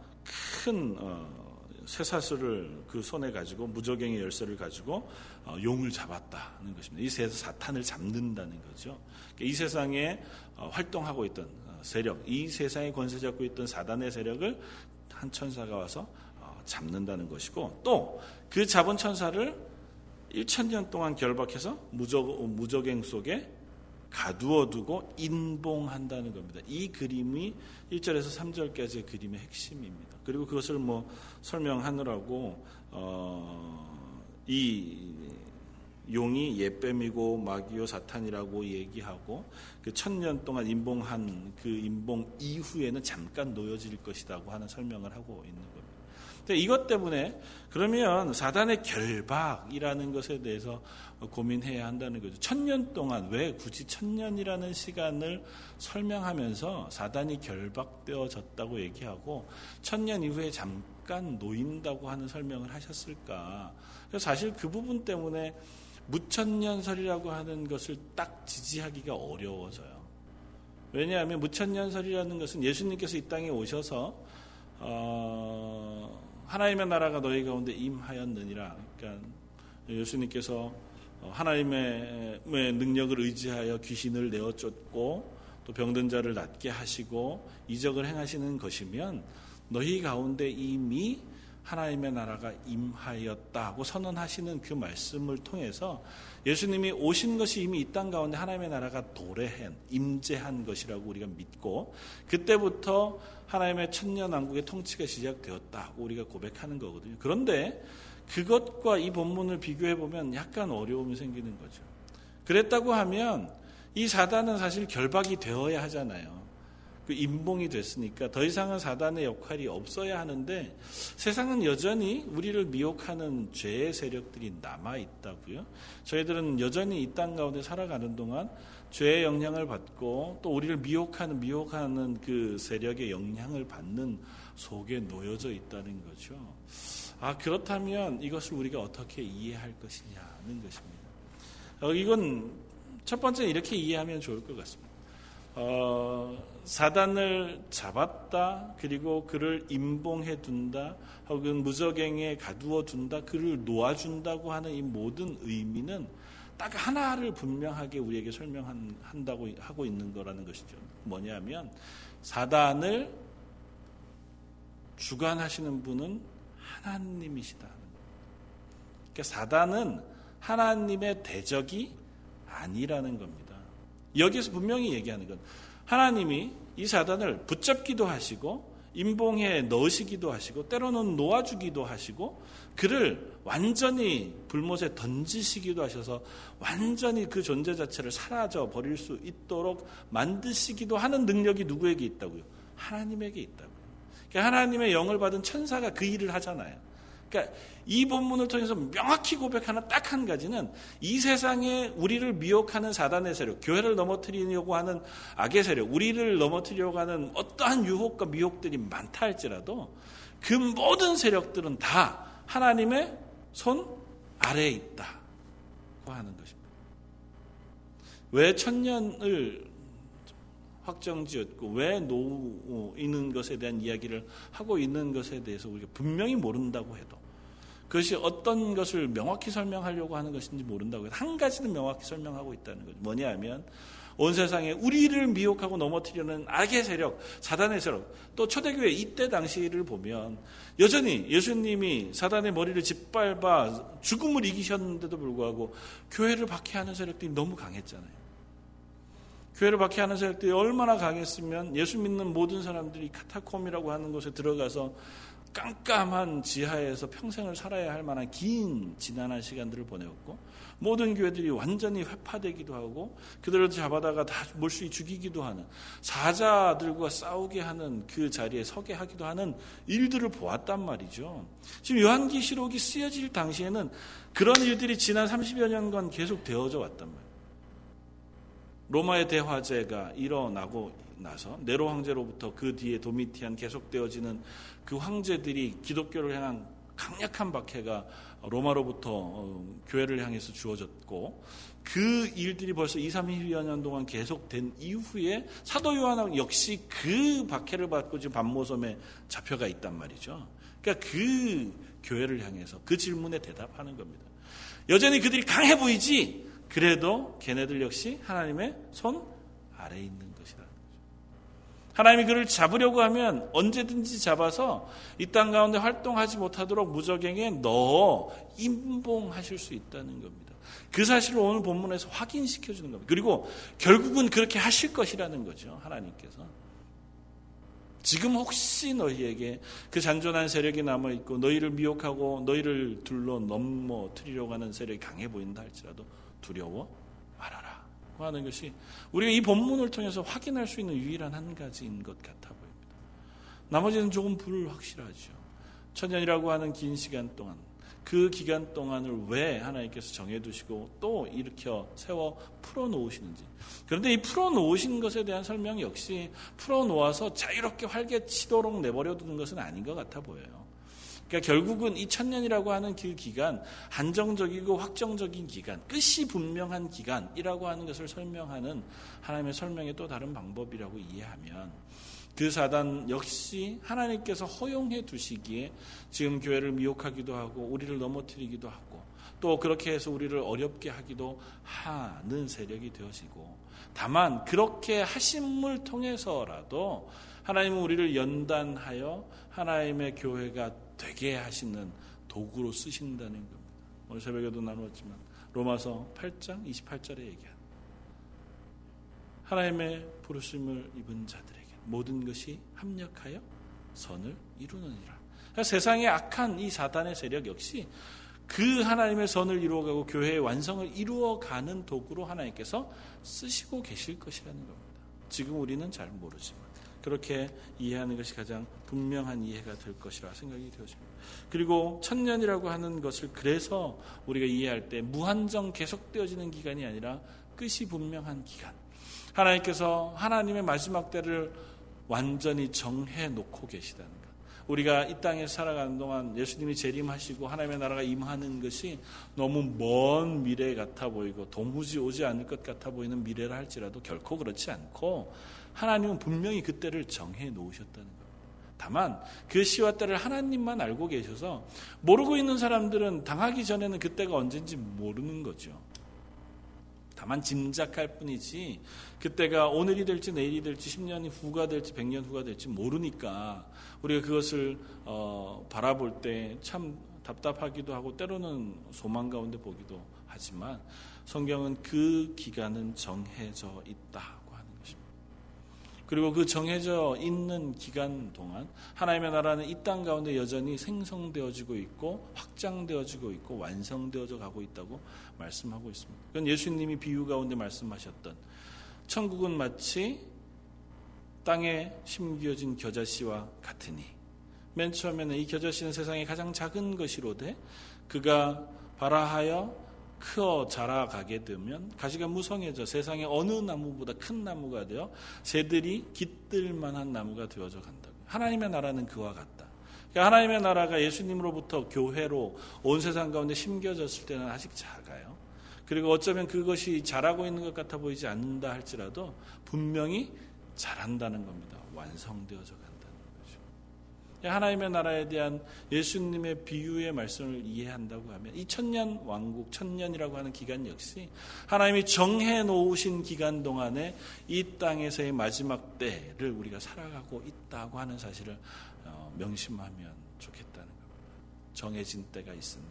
큰 어, 쇠사슬을 그 손에 가지고 무적행의 열쇠를 가지고 용을 잡았다는 것입니다. 이 세상 사탄을 잡는다는 거죠. 이 세상에 어, 활동하고 있던 어, 세력, 이 세상에 권세 잡고 있던 사단의 세력을 한 천사가 와서 어, 잡는다는 것이고 또 그 잡은 천사를 1천년 동안 결박해서 무적, 무적행 속에 가두어 두고 인봉한다는 겁니다. 이 그림이 1절에서 3절까지의 그림의 핵심입니다. 그리고 그것을 뭐 설명하느라고 어, 이 용이 예뱀이고 마귀요 사탄이라고 얘기하고 그 천년 동안 임봉한 그 임봉 이후에는 잠깐 놓여질 것이라고 하는 설명을 하고 있는 겁니다. 이것 때문에 그러면 사단의 결박이라는 것에 대해서 고민해야 한다는 거죠. 천년 동안 왜 굳이 천년이라는 시간을 설명하면서 사단이 결박되어졌다고 얘기하고 천년 이후에 잠깐 놓인다고 하는 설명을 하셨을까? 사실 그 부분 때문에 무천년설이라고 하는 것을 딱 지지하기가 어려워져요. 왜냐하면 무천년설이라는 것은 예수님께서 이 땅에 오셔서 어, 하나님의 나라가 너희 가운데 임하였느니라. 그러니까 예수님께서 하나님의 능력을 의지하여 귀신을 내어 쫓고 또 병든 자를 낫게 하시고 이적을 행하시는 것이면 너희 가운데 이미 하나님의 나라가 임하였다고 선언하시는 그 말씀을 통해서 예수님이 오신 것이 이미 이 땅 가운데 하나님의 나라가 도래한 임재한 것이라고 우리가 믿고 그때부터 하나님의 천년왕국의 통치가 시작되었다고 우리가 고백하는 거거든요. 그런데 그것과 이 본문을 비교해 보면 약간 어려움이 생기는 거죠. 그랬다고 하면 이 사단은 사실 결박이 되어야 하잖아요. 그 임봉이 됐으니까 더 이상은 사단의 역할이 없어야 하는데 세상은 여전히 우리를 미혹하는 죄의 세력들이 남아 있다고요. 저희들은 여전히 이 땅 가운데 살아가는 동안 죄의 영향을 받고 또 우리를 미혹하는 미혹하는 그 세력의 영향을 받는 속에 놓여져 있다는 거죠. 아 그렇다면 이것을 우리가 어떻게 이해할 것이냐는 것입니다. 어, 이건 첫 번째 이렇게 이해하면 좋을 것 같습니다. 어, 사단을 잡았다 그리고 그를 임봉해 둔다 혹은 무적행에 가두어 둔다 그를 놓아준다고 하는 이 모든 의미는 딱 하나를 분명하게 우리에게 설명한다고 하고 있는 거라는 것이죠. 뭐냐면 사단을 주관하시는 분은 하나님이시다. 그러니까 사단은 하나님의 대적이 아니라는 겁니다. 여기서 분명히 얘기하는 건 하나님이 이 사단을 붙잡기도 하시고 임봉에 넣으시기도 하시고 때로는 놓아주기도 하시고 그를 완전히 불못에 던지시기도 하셔서 완전히 그 존재 자체를 사라져 버릴 수 있도록 만드시기도 하는 능력이 누구에게 있다고요? 하나님에게 있다고요. 그러니까 하나님의 영을 받은 천사가 그 일을 하잖아요. 그러니까 이 본문을 통해서 명확히 고백하는 딱 한 가지는 이 세상에 우리를 미혹하는 사단의 세력, 교회를 넘어뜨리려고 하는 악의 세력, 우리를 넘어뜨리려고 하는 어떠한 유혹과 미혹들이 많다 할지라도 그 모든 세력들은 다 하나님의 손 아래에 있다고 하는 것입니다. 왜 천년을 확정지었고 왜 놓이는 것에 대한 이야기를 하고 있는 것에 대해서 우리가 분명히 모른다고 해도 그것이 어떤 것을 명확히 설명하려고 하는 것인지 모른다고 해도 한 가지는 명확히 설명하고 있다는 거죠. 뭐냐 하면 온 세상에 우리를 미혹하고 넘어뜨리는 악의 세력, 사단의 세력, 또 초대교회 이때 당시를 보면 여전히 예수님이 사단의 머리를 짓밟아 죽음을 이기셨는데도 불구하고 교회를 박해하는 세력들이 너무 강했잖아요. 교회를 박해하는 세력들이 얼마나 강했으면 예수 믿는 모든 사람들이 카타콤이라고 하는 곳에 들어가서 깜깜한 지하에서 평생을 살아야 할 만한 긴 지난한 시간들을 보내었고 모든 교회들이 완전히 회파되기도 하고 그들을 잡아다가 다 몰수히 죽이기도 하는 사자들과 싸우게 하는 그 자리에 서게 하기도 하는 일들을 보았단 말이죠. 지금 요한계시록이 쓰여질 당시에는 그런 일들이 지난 30여 년간 계속 되어져 왔단 말이에요. 로마의 대화제가 일어나고 나서 네로 황제로부터 그 뒤에 도미티안 계속되어지는 그 황제들이 기독교를 향한 강력한 박해가 로마로부터 어, 교회를 향해서 주어졌고 그 일들이 벌써 2, 3여 년 동안 계속된 이후에 사도 요한 역시 그 박해를 받고 지금 반모섬에 잡혀가 있단 말이죠. 그러니까 그 교회를 향해서 그 질문에 대답하는 겁니다. 여전히 그들이 강해 보이지 그래도 걔네들 역시 하나님의 손 아래에 있는. 하나님이 그를 잡으려고 하면 언제든지 잡아서 이 땅 가운데 활동하지 못하도록 무적행에 넣어 임봉하실 수 있다는 겁니다. 그 사실을 오늘 본문에서 확인시켜 주는 겁니다. 그리고 결국은 그렇게 하실 것이라는 거죠. 하나님께서. 지금 혹시 너희에게 그 잔존한 세력이 남아 있고 너희를 미혹하고 너희를 둘러 넘어뜨리려고 하는 세력이 강해 보인다 할지라도 두려워. 하는 것이 우리가 이 본문을 통해서 확인할 수 있는 유일한 한 가지인 것 같아 보입니다. 나머지는 조금 불확실하죠. 천년이라고 하는 긴 시간 동안 그 기간 동안을 왜 하나님께서 정해두시고 또 일으켜 세워 풀어놓으시는지. 그런데 이 풀어놓으신 것에 대한 설명 역시 풀어놓아서 자유롭게 활개치도록 내버려두는 것은 아닌 것 같아 보여요. 그러니까 결국은 이 천년이라고 하는 그 기간, 한정적이고 확정적인 기간, 끝이 분명한 기간이라고 하는 것을 설명하는 하나님의 설명의 또 다른 방법이라고 이해하면 그 사단 역시 하나님께서 허용해 두시기에 지금 교회를 미혹하기도 하고 우리를 넘어뜨리기도 하고 또 그렇게 해서 우리를 어렵게 하기도 하는 세력이 되어지고 다만 그렇게 하심을 통해서라도 하나님은 우리를 연단하여 하나님의 교회가 되게 하시는 도구로 쓰신다는 겁니다. 오늘 새벽에도 나누었지만 로마서 8장 28절에 얘기한 하나님의 부르심을 입은 자들에게 모든 것이 합력하여 선을 이루느니라. 그러니까 세상의 악한 이 사단의 세력 역시 그 하나님의 선을 이루어가고 교회의 완성을 이루어가는 도구로 하나님께서 쓰시고 계실 것이라는 겁니다. 지금 우리는 잘 모르지만 그렇게 이해하는 것이 가장 분명한 이해가 될 것이라 생각이 되어집니다. 그리고 천년이라고 하는 것을 그래서 우리가 이해할 때 무한정 계속되어지는 기간이 아니라 끝이 분명한 기간. 하나님께서 하나님의 마지막 때를 완전히 정해 놓고 계시다는 것. 우리가 이 땅에 살아가는 동안 예수님이 재림하시고 하나님의 나라가 임하는 것이 너무 먼 미래 같아 보이고 도무지 오지 않을 것 같아 보이는 미래라 할지라도 결코 그렇지 않고 하나님은 분명히 그때를 정해 놓으셨다는 것. 다만 그 시와 때를 하나님만 알고 계셔서 모르고 있는 사람들은 당하기 전에는 그때가 언젠지 모르는 거죠. 다만 짐작할 뿐이지 그때가 오늘이 될지 내일이 될지 10년 후가 될지 100년 후가 될지 모르니까 우리가 그것을 어, 바라볼 때 참 답답하기도 하고 때로는 소망 가운데 보기도 하지만 성경은 그 기간은 정해져 있다. 그리고 그 정해져 있는 기간 동안 하나님의 나라는 이 땅 가운데 여전히 생성되어지고 있고 확장되어지고 있고 완성되어져 가고 있다고 말씀하고 있습니다. 그건 예수님이 비유 가운데 말씀하셨던 천국은 마치 땅에 심겨진 겨자씨와 같으니 맨 처음에는 이 겨자씨는 세상에 가장 작은 것이로되 그가 발아하여 크어 자라가게 되면 가시가 무성해져 세상의 어느 나무보다 큰 나무가 되어 새들이 깃들 만한 나무가 되어져 간다. 하나님의 나라는 그와 같다. 그러니까 하나님의 나라가 예수님으로부터 교회로 온 세상 가운데 심겨졌을 때는 아직 작아요. 그리고 어쩌면 그것이 자라고 있는 것 같아 보이지 않는다 할지라도 분명히 자란다는 겁니다. 완성되어져 하나님의 나라에 대한 예수님의 비유의 말씀을 이해한다고 하면 이 천년 왕국, 천년이라고 하는 기간 역시 하나님이 정해 놓으신 기간 동안에 이 땅에서의 마지막 때를 우리가 살아가고 있다고 하는 사실을 어, 명심하면 좋겠다는 겁니다. 정해진 때가 있으니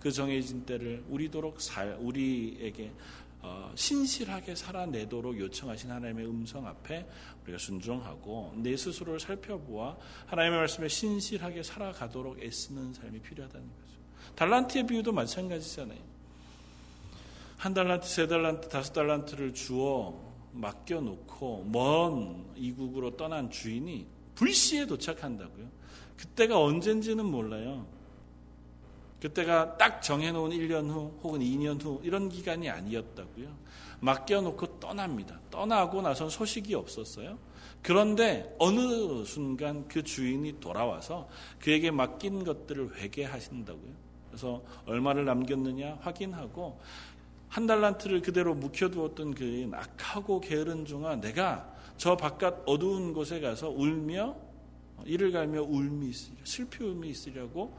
그 정해진 때를 우리도록 살, 우리에게 어, 신실하게 살아내도록 요청하신 하나님의 음성 앞에 우리가 순종하고 내 스스로를 살펴보아 하나님의 말씀에 신실하게 살아가도록 애쓰는 삶이 필요하다는 거죠. 달란트의 비유도 마찬가지잖아요. 한 달란트, 세 달란트, 다섯 달란트를 주어 맡겨놓고 먼 이국으로 떠난 주인이 불시에 도착한다고요. 그때가 언젠지는 몰라요. 그때가 딱 정해놓은 1년 후 혹은 2년 후 이런 기간이 아니었다고요. 맡겨놓고 떠납니다. 떠나고 나선 소식이 없었어요. 그런데 어느 순간 그 주인이 돌아와서 그에게 맡긴 것들을 회개하신다고요. 그래서 얼마를 남겼느냐 확인하고 한 달란트를 그대로 묵혀두었던 그 악하고 게으른 중아 내가 저 바깥 어두운 곳에 가서 울며 이를 갈며 울미 있으리라 슬피 울미 있으리라고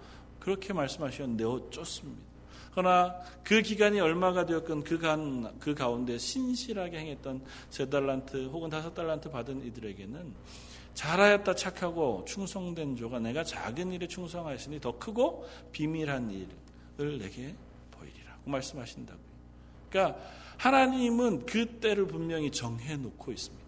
그렇게 말씀하시면 내어 쫓습니다. 그러나 그 기간이 얼마가 되었건 그, 간, 그 가운데 신실하게 행했던 세 달란트 혹은 다섯 달란트 받은 이들에게는 잘하였다 착하고 충성된 조가 내가 작은 일에 충성하시니 더 크고 비밀한 일을 내게 보이리라고 말씀하신다고요. 그러니까 하나님은 그 때를 분명히 정해 놓고 있습니다.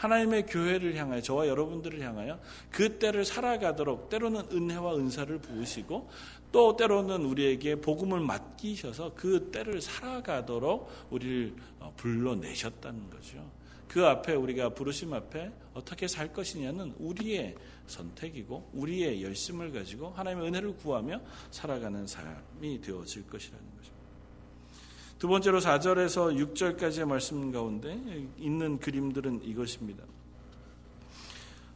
하나님의 교회를 향하여 저와 여러분들을 향하여 그 때를 살아가도록 때로는 은혜와 은사를 부으시고 또 때로는 우리에게 복음을 맡기셔서 그 때를 살아가도록 우리를 어, 불러내셨다는 거죠. 그 앞에 우리가 부르심 앞에 어떻게 살 것이냐는 우리의 선택이고 우리의 열심을 가지고 하나님의 은혜를 구하며 살아가는 삶이 되어질 것이라는 것입니다. 두 번째로 4절에서 6절까지의 말씀 가운데 있는 그림들은 이것입니다.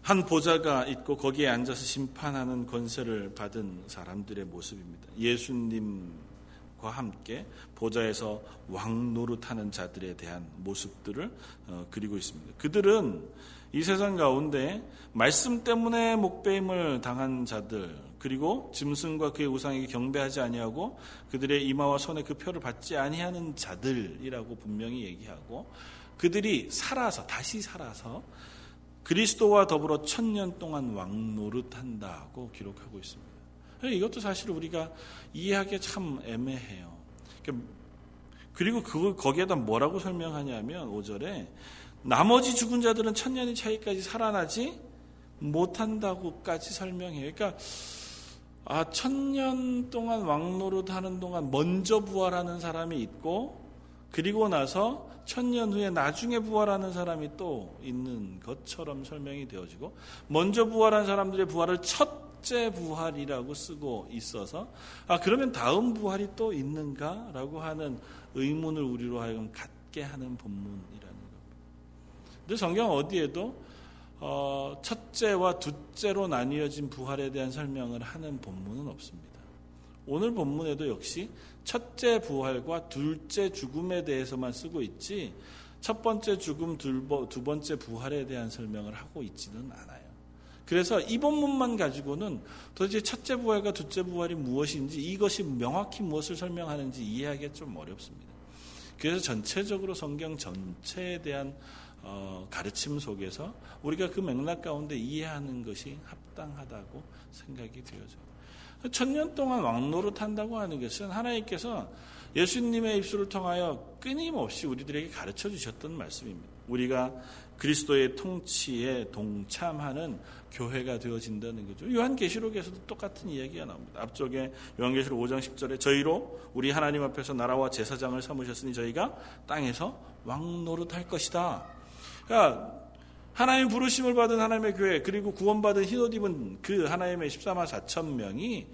한 보좌가 있고 거기에 앉아서 심판하는 권세를 받은 사람들의 모습입니다. 예수님과 함께 보좌에서 왕 노릇하는 자들에 대한 모습들을 어, 그리고 있습니다. 그들은 이 세상 가운데 말씀 때문에 목배임을 당한 자들 그리고 짐승과 그의 우상에게 경배하지 아니하고 그들의 이마와 손에 그 표를 받지 아니하는 자들이라고 분명히 얘기하고 그들이 살아서 다시 살아서 그리스도와 더불어 천년 동안 왕 노릇한다고 기록하고 있습니다. 이것도 사실 우리가 이해하기 참 애매해요. 그러니까 그리고 그걸 거기에다 뭐라고 설명하냐면 5절에 나머지 죽은 자들은 천년의 차이까지 살아나지 못한다고까지 설명해요. 그러니까 아, 천년 동안 왕노릇 하는 동안 먼저 부활하는 사람이 있고 그리고 나서 천년 후에 나중에 부활하는 사람이 또 있는 것처럼 설명이 되어지고 먼저 부활한 사람들의 부활을 첫째 부활이라고 쓰고 있어서 아 그러면 다음 부활이 또 있는가 라고 하는 의문을 우리로 하여금 갖게 하는 본문이라는 겁니다. 근데 성경 어디에도 어, 첫째와 둘째로 나뉘어진 부활에 대한 설명을 하는 본문은 없습니다. 오늘 본문에도 역시 첫째 부활과 둘째 죽음에 대해서만 쓰고 있지 첫 번째 죽음, 두 번째 부활에 대한 설명을 하고 있지는 않아요. 그래서 이 본문만 가지고는 도대체 첫째 부활과 둘째 부활이 무엇인지 이것이 명확히 무엇을 설명하는지 이해하기가 좀 어렵습니다. 그래서 전체적으로 성경 전체에 대한 어, 가르침 속에서 우리가 그 맥락 가운데 이해하는 것이 합당하다고 생각이 되어져요. 천년 동안 왕노릇 한다고 하는 것은 하나님께서 예수님의 입술을 통하여 끊임없이 우리들에게 가르쳐 주셨던 말씀입니다. 우리가 그리스도의 통치에 동참하는 교회가 되어진다는 거죠. 요한계시록에서도 똑같은 이야기가 나옵니다. 앞쪽에 요한계시록 5장 10절에 저희로 우리 하나님 앞에서 나라와 제사장을 삼으셨으니 저희가 땅에서 왕노릇 할 것이다. 그러니까 하나님 부르심을 받은 하나님의 교회 그리고 구원받은 흰옷 입은 그 하나님의 14만 4천 명이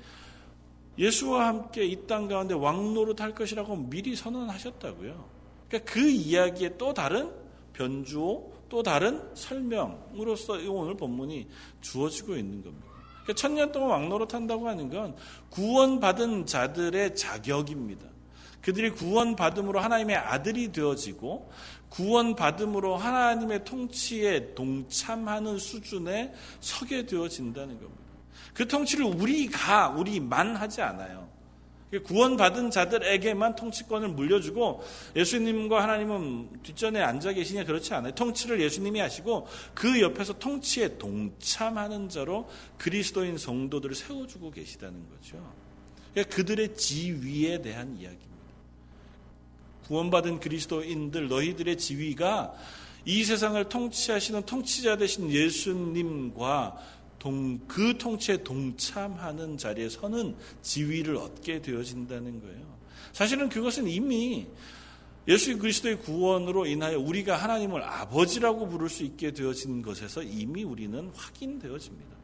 예수와 함께 이 땅 가운데 왕노릇 할 것이라고 미리 선언하셨다고요. 그러니까 그 이야기에 또 다른 변주오 또 다른 설명으로서 오늘 본문이 주어지고 있는 겁니다. 그러니까 천년 동안 왕노릇 한다고 하는 건 구원받은 자들의 자격입니다. 그들이 구원받음으로 하나님의 아들이 되어지고 구원받음으로 하나님의 통치에 동참하는 수준에 서게 되어진다는 겁니다. 그 통치를 우리가, 우리만 하지 않아요. 구원받은 자들에게만 통치권을 물려주고 예수님과 하나님은 뒷전에 앉아 계시냐 그렇지 않아요. 통치를 예수님이 하시고 그 옆에서 통치에 동참하는 자로 그리스도인 성도들을 세워주고 계시다는 거죠. 그러니까 그들의 지위에 대한 이야기. 구원받은 그리스도인들 너희들의 지위가 이 세상을 통치하시는 통치자 되신 예수님과 동, 그 통치에 동참하는 자리에 서는 지위를 얻게 되어진다는 거예요. 사실은 그것은 이미 예수 그리스도의 구원으로 인하여 우리가 하나님을 아버지라고 부를 수 있게 되어진 것에서 이미 우리는 확인되어집니다.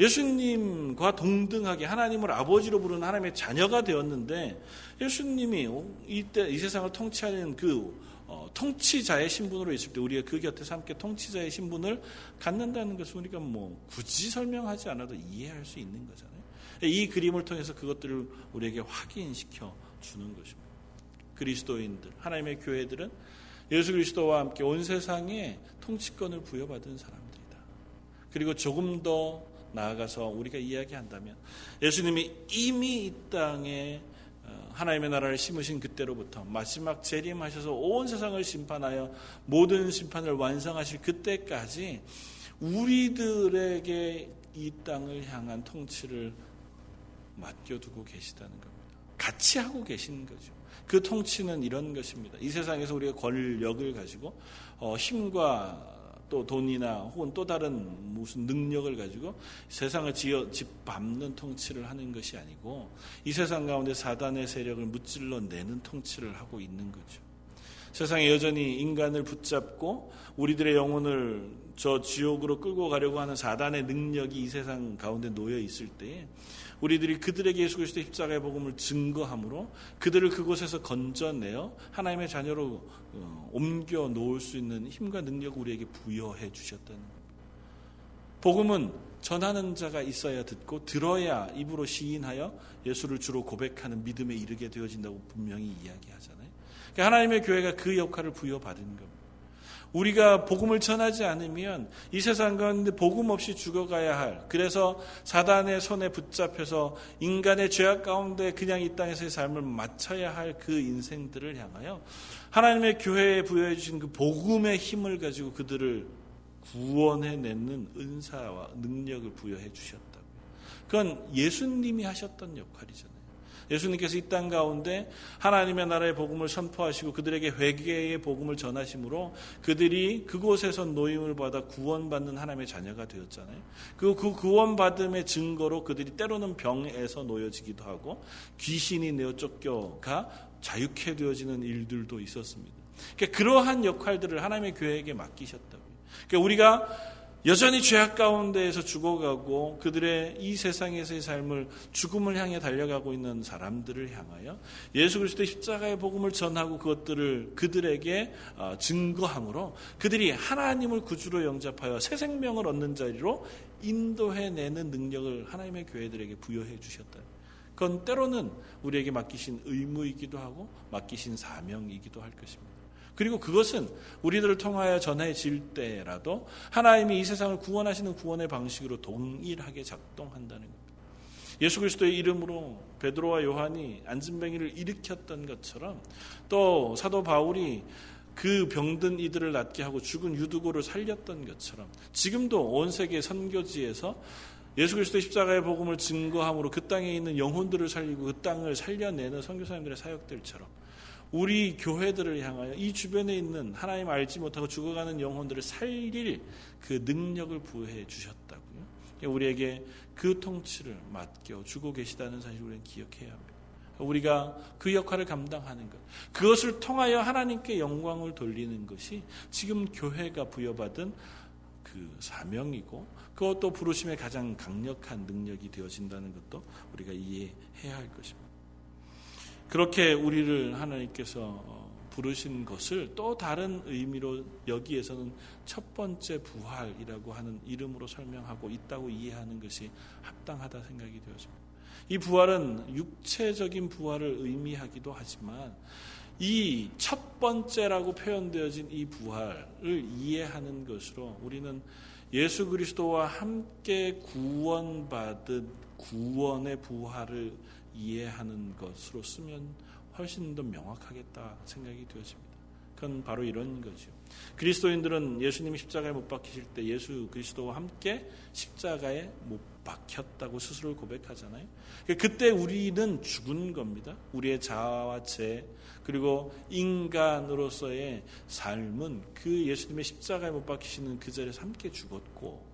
예수님과 동등하게 하나님을 아버지로 부르는 하나님의 자녀가 되었는데 예수님이 이때 이 세상을 통치하는 그 어, 통치자의 신분으로 있을 때 우리가 그 곁에서 함께 통치자의 신분을 갖는다는 것을 우리가 뭐 굳이 설명하지 않아도 이해할 수 있는 거잖아요. 이 그림을 통해서 그것들을 우리에게 확인시켜 주는 것입니다. 그리스도인들, 하나님의 교회들은 예수 그리스도와 함께 온 세상에 통치권을 부여받은 사람들이다. 그리고 조금 더 나아가서 우리가 이야기한다면 예수님이 이미 이 땅에 어, 하나님의 나라를 심으신 그때로부터 마지막 재림하셔서 온 세상을 심판하여 모든 심판을 완성하실 그때까지 우리들에게 이 땅을 향한 통치를 맡겨두고 계시다는 겁니다. 같이 하고 계신 거죠. 그 통치는 이런 것입니다. 이 세상에서 우리가 권력을 가지고 어, 힘과 또 돈이나 혹은 또 다른 무슨 능력을 가지고 세상을 지어 짓밟는 통치를 하는 것이 아니고 이 세상 가운데 사단의 세력을 무찔러 내는 통치를 하고 있는 거죠. 세상에 여전히 인간을 붙잡고 우리들의 영혼을 저 지옥으로 끌고 가려고 하는 사단의 능력이 이 세상 가운데 놓여 있을 때에 우리들이 그들에게 예수 그리스도의 십자가의 복음을 증거함으로 그들을 그곳에서 건져내어 하나님의 자녀로 어, 옮겨 놓을 수 있는 힘과 능력을 우리에게 부여해 주셨다는 겁니다. 복음은 전하는 자가 있어야 듣고 들어야 입으로 시인하여 예수를 주로 고백하는 믿음에 이르게 되어진다고 분명히 이야기하잖아요. 그러니까 하나님의 교회가 그 역할을 부여받은 겁니다. 우리가 복음을 전하지 않으면 이 세상 가운데 복음 없이 죽어가야 할 그래서 사단의 손에 붙잡혀서 인간의 죄악 가운데 그냥 이 땅에서의 삶을 마쳐야 할 그 인생들을 향하여 하나님의 교회에 부여해 주신 그 복음의 힘을 가지고 그들을 구원해 내는 은사와 능력을 부여해 주셨다고요. 그건 예수님이 하셨던 역할이잖아요. 예수님께서 이 땅 가운데 하나님의 나라의 복음을 선포하시고 그들에게 회개의 복음을 전하심으로 그들이 그곳에서 노임을 받아 구원받는 하나님의 자녀가 되었잖아요. 그, 그 구원받음의 증거로 그들이 때로는 병에서 놓여지기도 하고 귀신이 내어 쫓겨가 자유케 되어지는 일들도 있었습니다. 그러니까 그러한 역할들을 하나님의 교회에게 맡기셨다고요. 그러니까 우리가 여전히 죄악 가운데에서 죽어가고 그들의 이 세상에서의 삶을 죽음을 향해 달려가고 있는 사람들을 향하여 예수 그리스도의 십자가의 복음을 전하고 그것들을 그들에게 어, 증거함으로 그들이 하나님을 구주로 영접하여 새 생명을 얻는 자리로 인도해내는 능력을 하나님의 교회들에게 부여해 주셨다. 그건 때로는 우리에게 맡기신 의무이기도 하고 맡기신 사명이기도 할 것입니다. 그리고 그것은 우리들을 통하여 전해질 때라도 하나님이 이 세상을 구원하시는 구원의 방식으로 동일하게 작동한다는 겁니다. 예수 그리스도의 이름으로 베드로와 요한이 안진뱅이를 일으켰던 것처럼 또 사도 바울이 그 병든 이들을 낫게 하고 죽은 유두고를 살렸던 것처럼 지금도 온 세계 선교지에서 예수 그리스도의 십자가의 복음을 증거함으로 그 땅에 있는 영혼들을 살리고 그 땅을 살려내는 선교사님들의 사역들처럼 우리 교회들을 향하여 이 주변에 있는 하나님 알지 못하고 죽어가는 영혼들을 살릴 그 능력을 부여해 주셨다고요. 우리에게 그 통치를 맡겨 주고 계시다는 사실을 우리는 기억해야 합니다. 우리가 그 역할을 감당하는 것. 그것을 통하여 하나님께 영광을 돌리는 것이 지금 교회가 부여받은 그 사명이고 그것도 부르심의 가장 강력한 능력이 되어진다는 것도 우리가 이해해야 할 것입니다. 그렇게 우리를 하나님께서 어, 부르신 것을 또 다른 의미로 여기에서는 첫 번째 부활이라고 하는 이름으로 설명하고 있다고 이해하는 것이 합당하다 생각이 되어집니다. 이 부활은 육체적인 부활을 의미하기도 하지만 이 첫 번째라고 표현되어진 이 부활을 이해하는 것으로 우리는 예수 그리스도와 함께 구원받은 구원의 부활을 이해하는 것으로 쓰면 훨씬 더 명확하겠다 생각이 되어집니다. 그건 바로 이런 거죠. 그리스도인들은 예수님이 십자가에 못 박히실 때 예수 그리스도와 함께 십자가에 못 박혔다고 스스로 고백하잖아요. 그때 우리는 죽은 겁니다. 우리의 자아와 제 그리고 인간으로서의 삶은 그 예수님의 십자가에 못 박히시는 그 자리에서 함께 죽었고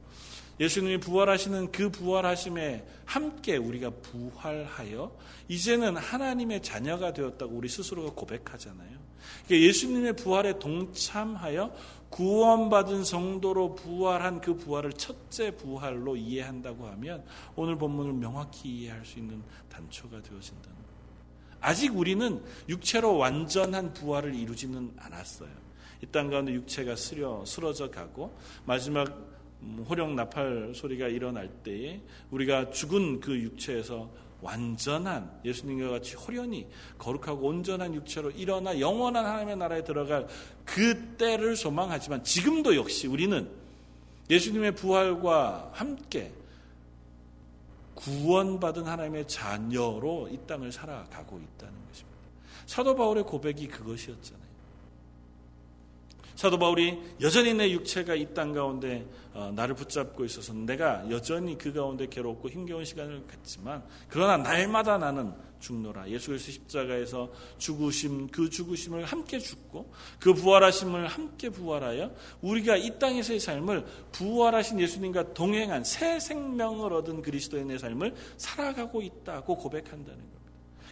예수님이 부활하시는 그 부활하심에 함께 우리가 부활하여 이제는 하나님의 자녀가 되었다고 우리 스스로가 고백하잖아요. 그러니까 예수님의 부활에 동참하여 구원받은 성도로 부활한 그 부활을 첫째 부활로 이해한다고 하면 오늘 본문을 명확히 이해할 수 있는 단초가 되어진다는 거예요. 아직 우리는 육체로 완전한 부활을 이루지는 않았어요. 이 땅 가운데 육체가 쓰려 쓰러져 가고 마지막 음, 호령 나팔 소리가 일어날 때에 우리가 죽은 그 육체에서 완전한 예수님과 같이 호련히 거룩하고 온전한 육체로 일어나 영원한 하나님의 나라에 들어갈 그 때를 소망하지만 지금도 역시 우리는 예수님의 부활과 함께 구원받은 하나님의 자녀로 이 땅을 살아가고 있다는 것입니다. 사도 바울의 고백이 그것이었잖아요. 사도 바울이 여전히 내 육체가 이 땅 가운데 어, 나를 붙잡고 있어서 내가 여전히 그 가운데 괴롭고 힘겨운 시간을 갖지만 그러나 날마다 나는 죽노라. 예수 그리스도 십자가에서 죽으심 그 죽으심을 함께 죽고 그 부활하심을 함께 부활하여 우리가 이 땅에서의 삶을 부활하신 예수님과 동행한 새 생명을 얻은 그리스도인의 삶을 살아가고 있다고 고백한다는 겁니다.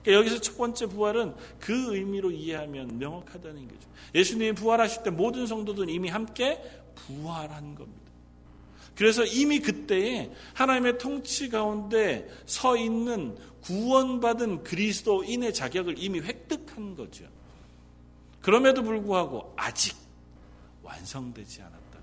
그러니까 여기서 첫 번째 부활은 그 의미로 이해하면 명확하다는 거죠. 예수님이 부활하실 때 모든 성도들은 이미 함께 부활한 겁니다. 그래서 이미 그때에 하나님의 통치 가운데 서 있는 구원받은 그리스도인의 자격을 이미 획득한 거죠. 그럼에도 불구하고 아직 완성되지 않았다고요.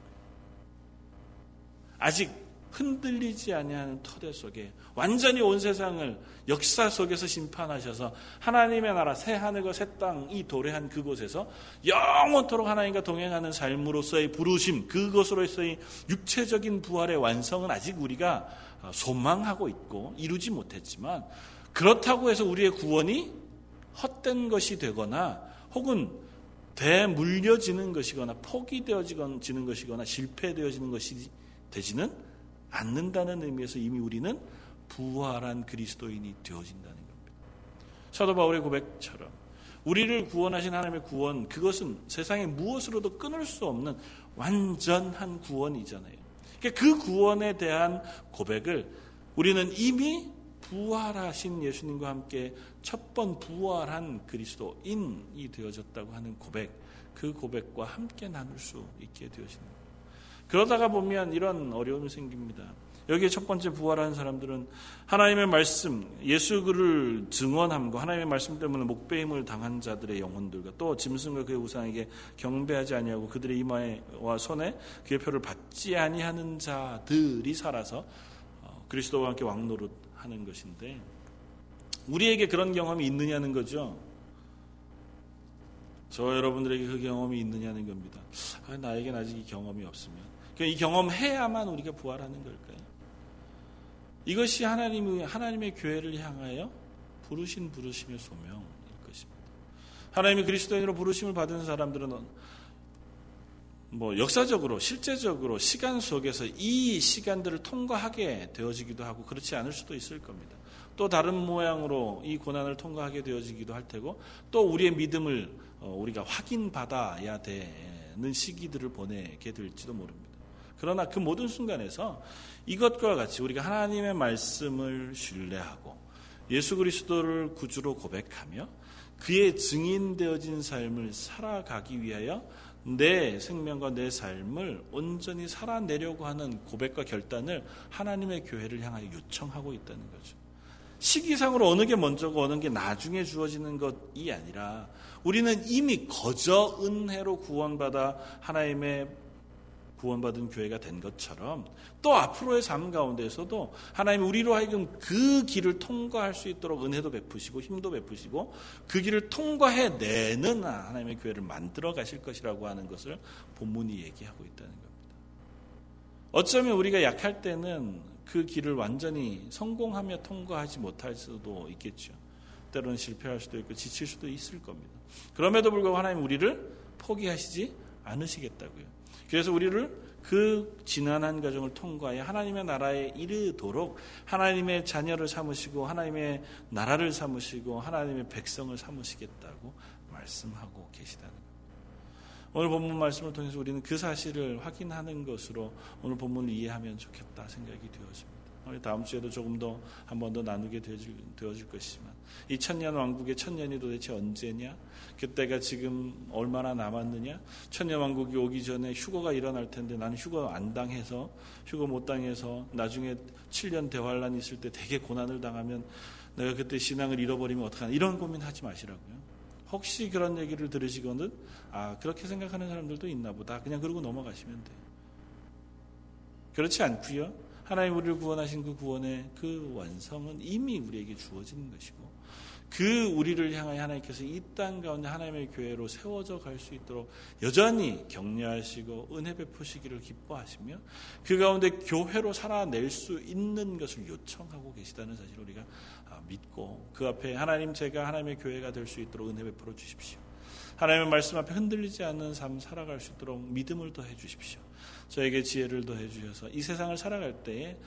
아직 흔들리지 아니하는 터대 속에 완전히 온 세상을 역사 속에서 심판하셔서 하나님의 나라 새 하늘과 새 땅 이 도래한 그곳에서 영원토록 하나님과 동행하는 삶으로서의 부르심 그것으로서의 육체적인 부활의 완성은 아직 우리가 소망하고 있고 이루지 못했지만 그렇다고 해서 우리의 구원이 헛된 것이 되거나 혹은 대물려지는 것이거나 포기되어지는 것이거나 실패되어지는 것이 되지는 않는다는 의미에서 이미 우리는 부활한 그리스도인이 되어진다는 겁니다. 사도 바울의 고백처럼 우리를 구원하신 하나님의 구원 그것은 세상의 무엇으로도 끊을 수 없는 완전한 구원이잖아요. 그러니까 그 구원에 대한 고백을 우리는 이미 부활하신 예수님과 함께 첫 번 부활한 그리스도인이 되어졌다고 하는 고백, 그 고백과 함께 나눌 수 있게 되어집니다. 그러다가 보면 이런 어려움이 생깁니다. 여기에 첫 번째 부활한 사람들은 하나님의 말씀, 예수 그를 증언함과 하나님의 말씀 때문에 목배임을 당한 자들의 영혼들과 또 짐승과 그의 우상에게 경배하지 아니하고 그들의 이마와 손에 그의 표를 받지 아니하는 자들이 살아서 어, 그리스도와 함께 왕노릇 하는 것인데 우리에게 그런 경험이 있느냐는 거죠. 저 여러분들에게 그 경험이 있느냐는 겁니다. 아, 나에겐 아직 이 경험이 없으면 이 경험해야만 우리가 부활하는 걸까요? 이것이 하나님의 하나님의 교회를 향하여 부르신 부르심의 소명일 것입니다. 하나님의 그리스도인으로 부르심을 받은 사람들은 뭐 역사적으로 실제적으로 시간 속에서 이 시간들을 통과하게 되어지기도 하고 그렇지 않을 수도 있을 겁니다. 또 다른 모양으로 이 고난을 통과하게 되어지기도 할 테고 또 우리의 믿음을 어, 우리가 확인받아야 되는 시기들을 보내게 될지도 모릅니다. 그러나 그 모든 순간에서 이것과 같이 우리가 하나님의 말씀을 신뢰하고 예수 그리스도를 구주로 고백하며 그의 증인되어진 삶을 살아가기 위하여 내 생명과 내 삶을 온전히 살아내려고 하는 고백과 결단을 하나님의 교회를 향하여 요청하고 있다는 거죠. 시기상으로 어느 게 먼저고 어느 게 나중에 주어지는 것이 아니라 우리는 이미 거저 은혜로 구원받아 하나님의 구원받은 교회가 된 것처럼 또 앞으로의 삶 가운데서도 하나님 우리로 하여금 그 길을 통과할 수 있도록 은혜도 베푸시고 힘도 베푸시고 그 길을 통과해 내는 하나님의 교회를 만들어 가실 것이라고 하는 것을 본문이 얘기하고 있다는 겁니다. 어쩌면 우리가 약할 때는 그 길을 완전히 성공하며 통과하지 못할 수도 있겠죠. 때로는 실패할 수도 있고 지칠 수도 있을 겁니다. 그럼에도 불구하고 하나님 우리를 포기하시지 않으시겠다고요. 그래서 우리를 그 지난한 과정을 통과해 하나님의 나라에 이르도록 하나님의 자녀를 삼으시고 하나님의 나라를 삼으시고 하나님의 백성을 삼으시겠다고 말씀하고 계시다는 겁니다. 오늘 본문 말씀을 통해서 우리는 그 사실을 확인하는 것으로 오늘 본문을 이해하면 좋겠다 생각이 되어집니다. 다음 주에도 조금 더 한 번 더 나누게 되어질, 것이지만 이 천년 왕국의 천년이 도대체 언제냐? 그때가 지금 얼마나 남았느냐? 천년 왕국이 오기 전에 휴거가 일어날 텐데 나는 휴거 안 당해서 휴거 못 당해서 나중에 7년 대환란 있을 때 되게 고난을 당하면 내가 그때 신앙을 잃어버리면 어떡하나 이런 고민하지 마시라고요. 혹시 그런 얘기를 들으시거든 아 그렇게 생각하는 사람들도 있나 보다 그냥 그러고 넘어가시면 돼요. 그렇지 않고요. 하나님 우리를 구원하신 그 구원의 그 완성은 이미 우리에게 주어진 것이고 그 우리를 향하여 하나님께서 이 땅 가운데 하나님의 교회로 세워져 갈 수 있도록 여전히 격려하시고 은혜 베푸시기를 기뻐하시며 그 가운데 교회로 살아낼 수 있는 것을 요청하고 계시다는 사실을 우리가 아, 믿고 그 앞에 하나님 제가 하나님의 교회가 될 수 있도록 은혜 베풀어 주십시오. 하나님의 말씀 앞에 흔들리지 않는 삶 살아갈 수 있도록 믿음을 더해 주십시오. 저에게 지혜를 더해 주셔서 이 세상을 살아갈 때에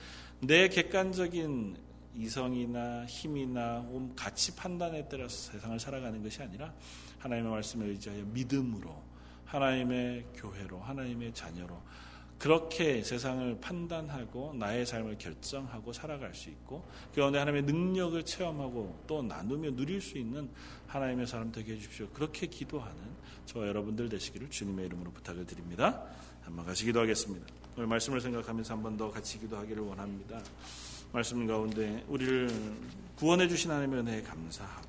내 객관적인 이성이나 힘이나 가치 판단에 따라서 세상을 살아가는 것이 아니라 하나님의 말씀에 의지하여 믿음으로 하나님의 교회로 하나님의 자녀로 그렇게 세상을 판단하고 나의 삶을 결정하고 살아갈 수 있고 그 가운데 하나님의 능력을 체험하고 또 나누며 누릴 수 있는 하나님의 사람 되게 해주십시오. 그렇게 기도하는 저 여러분들 되시기를 주님의 이름으로 부탁을 드립니다. 한번 같이 기도하겠습니다. 오늘 말씀을 생각하면서 한 번 더 같이 기도하기를 원합니다. 말씀 가운데 우리를 구원해 주신 하나님의 은혜에 감사하고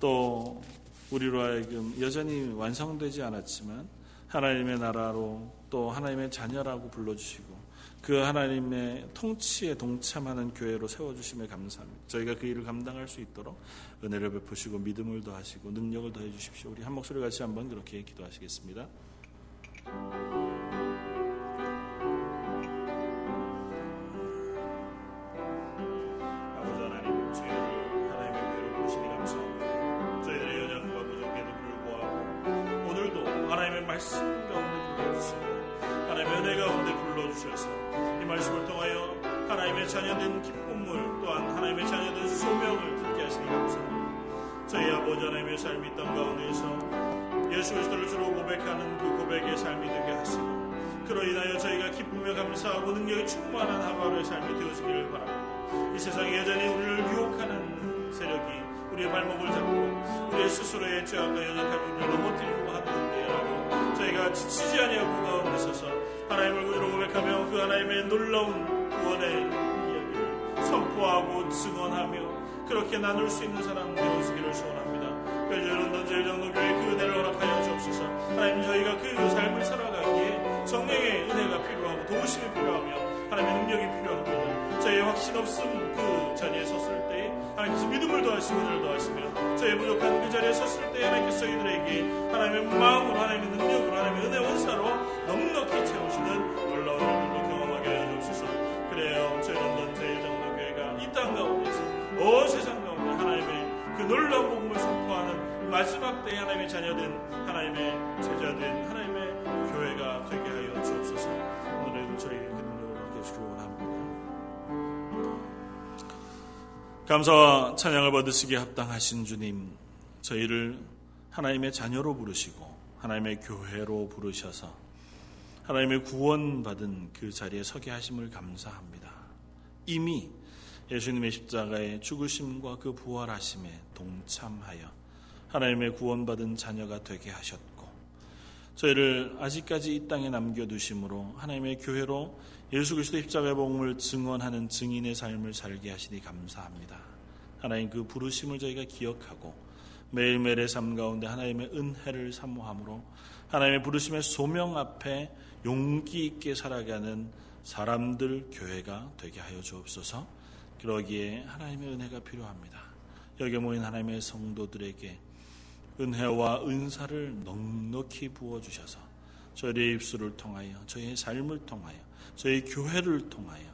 또 우리로 하여금 여전히 완성되지 않았지만 하나님의 나라로 또 하나님의 자녀라고 불러주시고 그 하나님의 통치에 동참하는 교회로 세워주심에 감사합니다. 저희가 그 일을 감당할 수 있도록 은혜를 베푸시고 믿음을 더하시고 능력을 더해 주십시오. 우리 한 목소리 같이 한번 그렇게 기도하시겠습니다. 자녀된 기쁨을 또한 하나님의 자녀된 소명을 듣게 하시니 감사합니다. 저희 아버지 하나님의 삶이 땅 가운데서 예수 그리스도를 주로 고백하는 그 고백의 삶이 되게 하시고 그로 인하여 저희가 기쁨에 감사하고 능력이 충만한 하루의 삶이 되어지기를 바랍니다. 이 세상에 여전히 우리를 유혹하는 세력이 우리의 발목을 잡고 우리의 스스로의 죄악과 연약함을 넘어뜨리고 하는데라도 저희가 지치지 아니하고 그 가운데 서서 하나님을 구주로 고백하며 그 하나님의 놀라운 구원의 선포하고 증언하며 그렇게 나눌 수 있는 사람 되어지기를 소원합니다. 그래서 런던 제일정도교회 그 은혜를 허락하여 주옵소서 하나님 저희가 그 삶을 살아가기에 성령의 은혜가 필요하고 도우심이 필요하며 하나님의 능력이 필요합니다. 저희의 확신 없음 그 자리에 섰을 때 하나님께서 믿음을 더하시고 은혜를 더하시며 저희 부족한 그 자리에 섰을 때 하나님께서 저희들에게 하나님의 마음으로 하나님의 능력으로 하나님의 은혜 원사로 넉넉히 채우시는 놀라운 땅 가운데서 온 세상 가운데 하나님의 그 놀라운 복음을 선포하는 마지막 때에 하나님의 자녀된 하나님의 제자된 하나님의 교회가 되게 하여 주옵소서 오늘에도 저희 그 능력을 함께 주시기 원합니다 감사와 찬양을 받으시기에 합당하신 주님, 저희를 하나님의 자녀로 부르시고 하나님의 교회로 부르셔서 하나님의 구원받은 그 자리에 서게 하심을 감사합니다. 이미 예수님의 십자가의 죽으심과 그 부활하심에 동참하여 하나님의 구원받은 자녀가 되게 하셨고 저희를 아직까지 이 땅에 남겨두심으로 하나님의 교회로 예수 그리스도 십자가의 복음을 증언하는 증인의 삶을 살게 하시니 감사합니다. 하나님 그 부르심을 저희가 기억하고 매일매일의 삶 가운데 하나님의 은혜를 사모함으로 하나님의 부르심의 소명 앞에 용기 있게 살아가는 사람들 교회가 되게 하여 주옵소서. 그러기에 하나님의 은혜가 필요합니다. 여기 모인 하나님의 성도들에게 은혜와 은사를 넉넉히 부어 주셔서 저희의 입술을 통하여 저희의 삶을 통하여 저희 교회를 통하여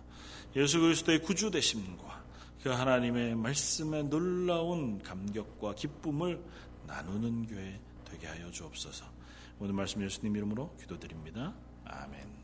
예수 그리스도의 구주 되심과 그 하나님의 말씀에 놀라운 감격과 기쁨을 나누는 교회 되게 하여 주옵소서. 오늘 말씀 예수님 이름으로 기도드립니다. 아멘.